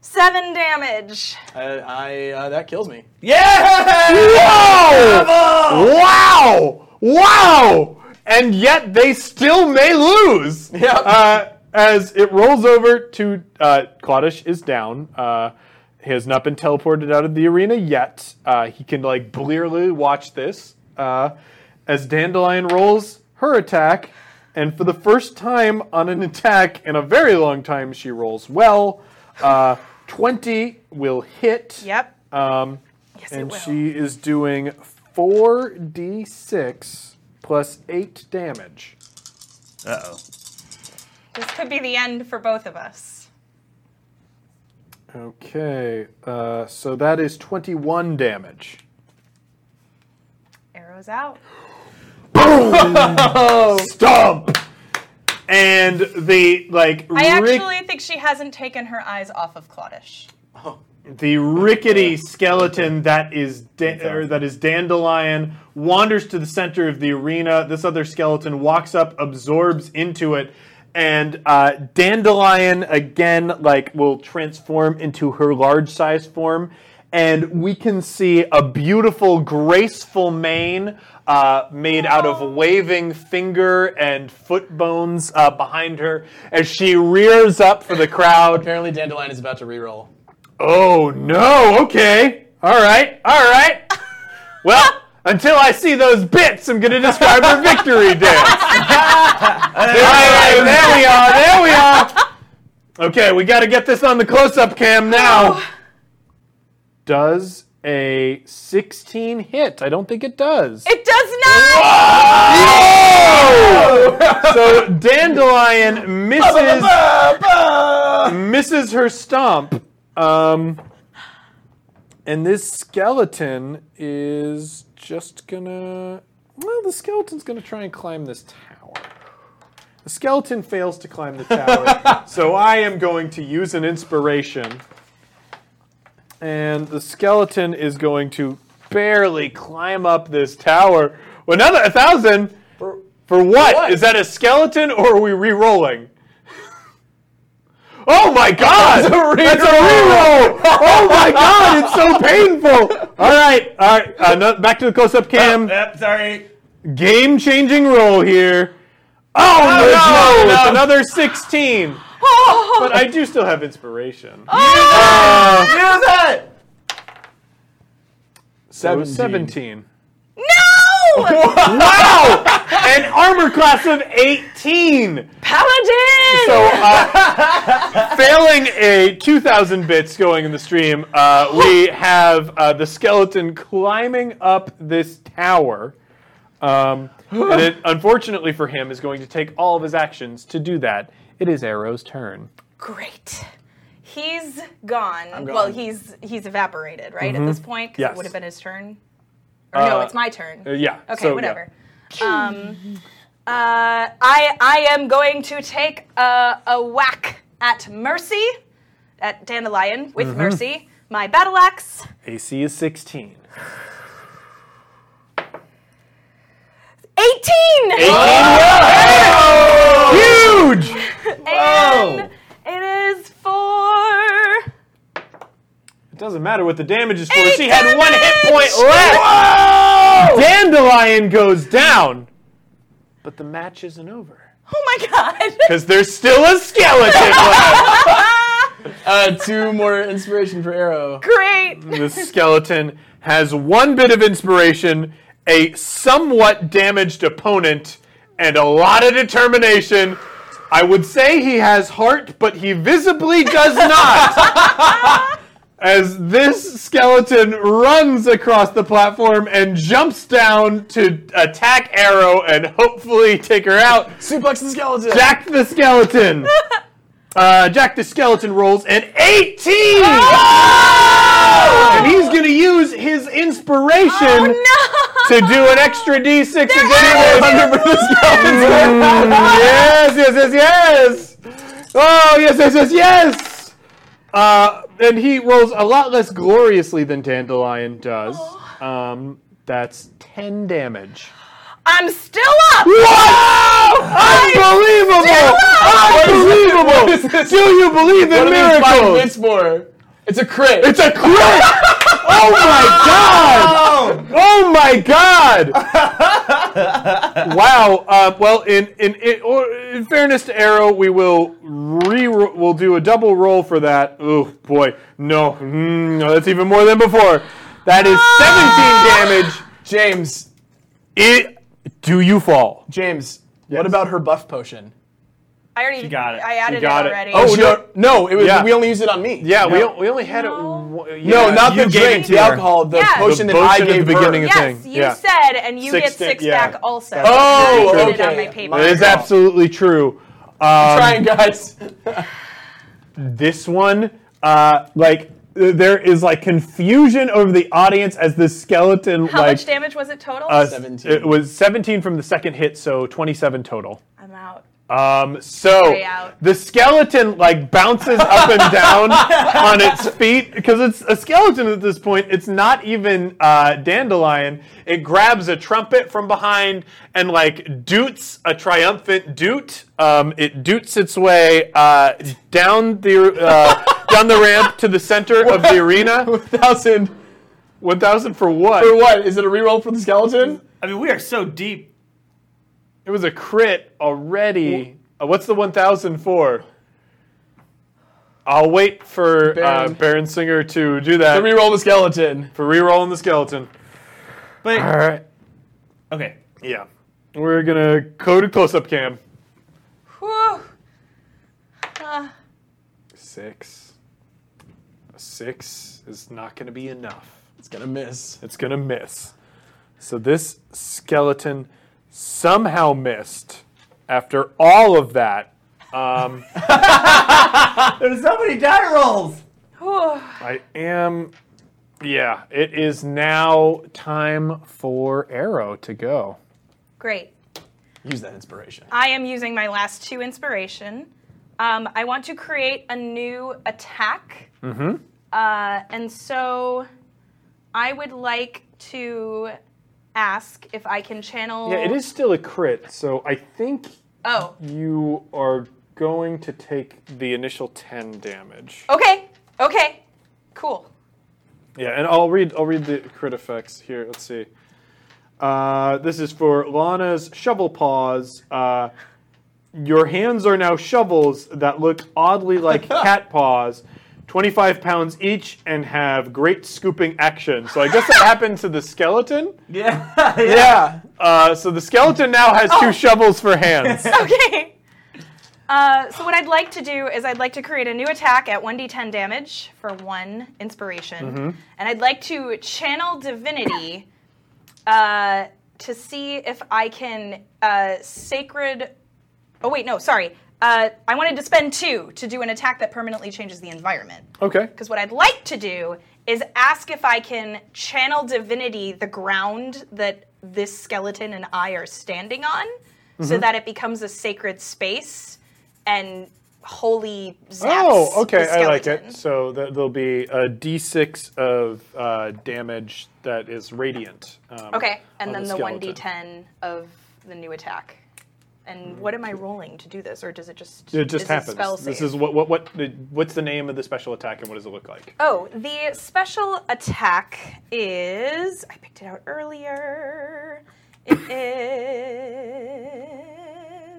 seven damage. I, I uh, that kills me. Yeah! Whoa! Wow! Wow! And yet they still may lose. Yep. Uh, as it rolls over to uh, Clawd'sh is down. Uh, he has not been teleported out of the arena yet. Uh, he can like clearly watch this. Uh, as Dandelion rolls her attack, and for the first time on an attack in a very long time, she rolls well. Uh, 20 will hit. Yep. Um, Yes, it and will. she is doing 4d6 plus 8 damage. Uh oh. This could be the end for both of us. Okay, uh, so that is 21 damage. Areo's out. Boom! Stomp! And the, like, I rick- actually think she hasn't taken her eyes off of Clawd'sh. the rickety skeleton that is da- or that is dandelion wanders to the center of the arena. This other skeleton walks up, absorbs into it, and uh, dandelion again like will transform into her large size form. And we can see a beautiful, graceful mane uh, made out of waving finger and foot bones uh, behind her as she rears up for the crowd. Apparently, Dandelion is about to reroll. Oh no, okay. All right, all right. Well, until I see those bits, I'm gonna describe her victory dance. right, there we are, there we are. Okay, we gotta get this on the close-up cam now. Does a 16 hit? I don't think it does. It does not! So Dandelion misses misses her stomp. Um, and this skeleton is just gonna. Well, the skeleton's gonna try and climb this tower. The skeleton fails to climb the tower, so I am going to use an inspiration. And the skeleton is going to barely climb up this tower. Well, another a thousand. For, for what? what? Is that a skeleton or are we re-rolling? Oh my god! That's a reroll. That's a reroll! Oh my god, it's so painful! Alright, alright, uh, no, back to the close-up cam. Yep, sorry. Game-changing roll here. Oh, no, no, It's another 16. Oh, But I do still have inspiration. Oh. Use it! So 17. 17. No! Wow! An armor class of 18! Paladin! So, uh, failing a 2,000 bits going in the stream, uh, we have uh, the skeleton climbing up this tower. Um, and it, unfortunately for him, is going to take all of his actions to do that. It is Areo's turn. Great. He's gone. gone. Well, he's he's evaporated, right? At this point, 'cause Yes. it would have been his turn. Or no, Uh, it's my turn. Uh, yeah. Okay, so, yeah. whatever. Um, uh, I I am going to take a, a whack at Mercy, at Dandelion with Mm-hmm. Mercy. My battle axe, AC is 16. 18, Huge! and it It doesn't matter what the damage is for. Eight She had one hit point left. Dandelion goes down. But the match isn't over. oh my god. Because there's still a skeleton left. Uh, two more inspiration for Areo. Great. the skeleton has one bit of inspiration, a somewhat damaged opponent, and a lot of determination. I would say he has heart, but he visibly does not. As this skeleton runs across the platform and jumps down to attack Areo and hopefully take her out. Suplex the skeleton. Jack the skeleton. Uh, Jack the skeleton rolls an 18. And he's gonna use his inspiration Oh no. to do an extra d6 of damage. Mm, yes, yes, yes, yes. Oh, yes, yes, yes, yes. Uh, and he rolls a lot less gloriously than Dandelion does. Um, that's 10 damage. I'm still up. Wow! Unbelievable! Unbelievable! Do you believe in What are these five miracles? bits for? It's a crit. It's a crit! Oh my god! Oh my god! wow. Uh, well, in in in, or, in fairness to Areo, we will re we'll do a double roll for that. Oh boy, no, Mm, no, that's even more than before. That is 17 damage. James. It do you fall? James, Yes. what about her buff potion? I already got it. I added got it it. already. Oh no, no! It was Yeah. we only used it on me. Yeah, we, no, o- we only had No. it. w- no, not the drink, the alcohol, the Yeah. potion The that I potion at gave the her. beginning of yes, thing, you yeah. said, and you Six get sta- six yeah. back also. Oh, I put it okay. on my paper. It is absolutely true. Um, Trying, guys. this one, uh, like, there is like confusion over the audience as the skeleton, How like, much damage was it total? uh, 17. It was 17 from the second hit, so 27 total. I'm out. Um, so the skeleton like bounces up and down on its feet because it's a skeleton at this point. It's not even uh, dandelion. It grabs a trumpet from behind and like doots a triumphant doot. Um, it doots its way uh, down the uh, down the ramp to the center of the arena. Thousand. One thousand for what? For what? Is it a reroll for the skeleton? I mean, we are so deep. It was a crit already. Uh, what's the 1,000 for? I'll wait for Baron. uh, Baron Singer to do that. To that reroll the skeleton. for rerolling the skeleton. But All right. okay, Yeah. We're gonna go to close-up cam. Whew. Uh, Six. A six is not gonna be enough. It's gonna miss. It's gonna miss. So this skeleton somehow missed after all of that. Um, there's so many die rolls. I am. Yeah, it is now time for Areo to go. Great. Use that inspiration. I am using my last two inspiration. Um, I want to create a new attack. Mm-hmm. Uh, and so I would like to ask if I can channel. Yeah, it is still a crit, so I think Oh, you are going to take the initial 10 damage. okay. Okay. Cool. Yeah, and I'll read I'll read the crit effects here. Let's see. Uh, this is for Lana's shovel paws. Uh, your hands are now shovels that look oddly like cat paws. 25 pounds each and have great scooping action. So I guess that happened to the skeleton. Yeah, Yeah. Uh, so the skeleton now has two shovels for hands. Okay. Uh, so what I'd like to do is I'd like to create a new attack at 1d10 damage for one inspiration, and I'd like to channel divinity uh, to see if I can uh, sacred. Oh wait, no, sorry. Uh, I wanted to spend two to do an attack that permanently changes the environment. Okay. Because what I'd like to do is ask if I can channel divinity the ground that this skeleton and I are standing on, so that it becomes a sacred space and holy zaps Oh, okay, the I like skeleton. it. So th- there'll be a d6 of uh, damage that is radiant. um, Okay, and on then the, skeleton. 1d10 of the new attack. And what am I rolling to do this, or does it just? It just happens. this is what what what what's the name of the special attack and what does it look like? Oh, the special attack is. I picked it out earlier. It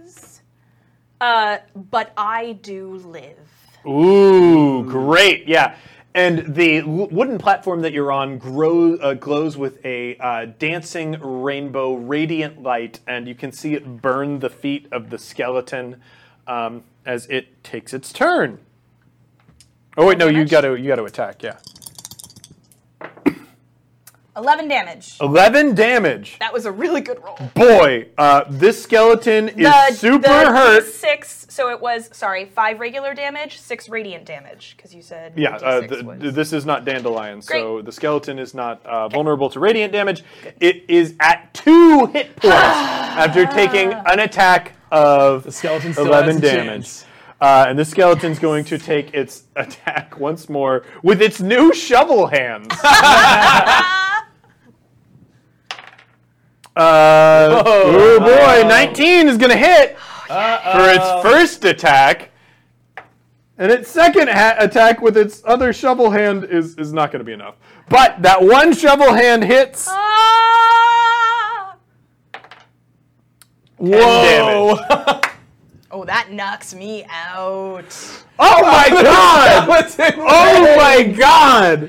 is. Uh, but I do live. Ooh, great! Yeah, and the wooden platform that you're on grow, uh, glows with a uh, dancing rainbow, radiant light, and you can see it burn the feet of the skeleton um, as it takes its turn. Oh wait, no, you got to you got to attack. Yeah, 11 damage. eleven damage. That was a really good roll. Boy, uh, this skeleton is The, super the hurt. Six, so it was, sorry, five regular damage, six radiant damage, because you said. Yeah, uh, D6 th- was- this is not dandelion, so Great. the skeleton is not uh, vulnerable to radiant damage. It is at two hit points after taking an attack of The skeleton still 11 has a damage. chance. Uh, and the skeleton's going to take its attack once more with its new shovel hands. Uh, oh boy, 19 is going to hit for its first attack. And its second ha- attack with its other shovel hand is, is not going to be enough. But that one shovel hand hits. Ah! Whoa! Oh, that knocks me out. Oh my god! Oh my god!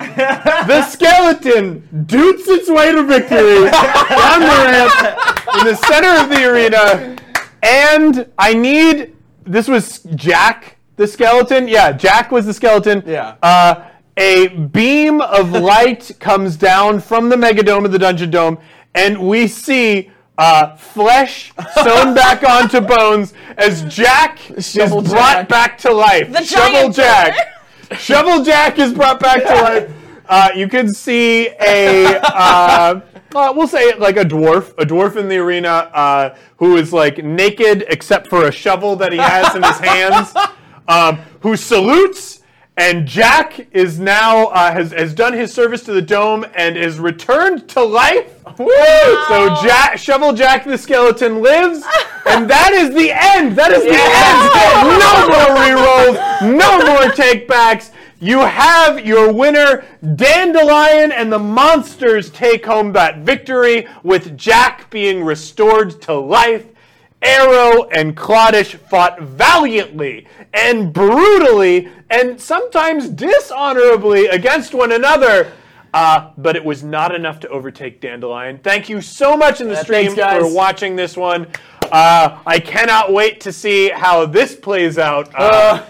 The skeleton doots its way to victory down the ramp in the center of the arena, and I need. This was Jack the skeleton. Yeah, Jack was the skeleton. Yeah. Uh, a beam of light comes down from the Megadome of the Dungeon Dome, and we see uh, flesh sewn back onto bones as Jack Shovel is brought Jack. back to life. The Shovel giant Jack. Shovel Jack is brought back to life. Uh, you can see a, uh, uh, we'll say like a dwarf, a dwarf in the arena uh, who is like naked except for a shovel that he has in his hands, um, who salutes. And Jack is now uh, has has done his service to the dome and is returned to life. So Jack, Shovel Jack the skeleton lives, and that is the end. That is the end. No more rerolls. No more takebacks. You have your winner. Dandelion and the monsters take home that victory with Jack being restored to life. Areo and Clawd'sh fought valiantly and brutally and sometimes dishonorably against one another. Uh, but it was not enough to overtake Dandelion. Thank you so much in the Yeah, stream thanks, for watching this one. Uh, I cannot wait to see how this plays out. Uh, Uh.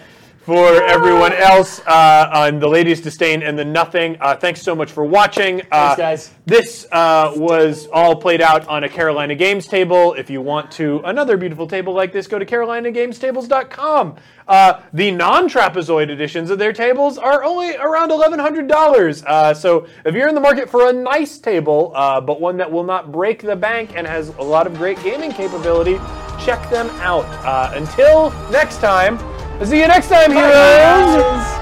For everyone else uh, on the Ladies Disdain and the Nothing, uh, thanks so much for watching. Uh, Thanks, guys. This uh, was all played out on a Carolina Games table. If you want to another beautiful table like this, go to carolinagames.tables.com. Uh, the non-trapezoid editions of their tables are only around $1,100. Uh, so if you're in the market for a nice table, uh, but one that will not break the bank and has a lot of great gaming capability, check them out. Uh, until next time, See you next time, Bye, heroes! Guys.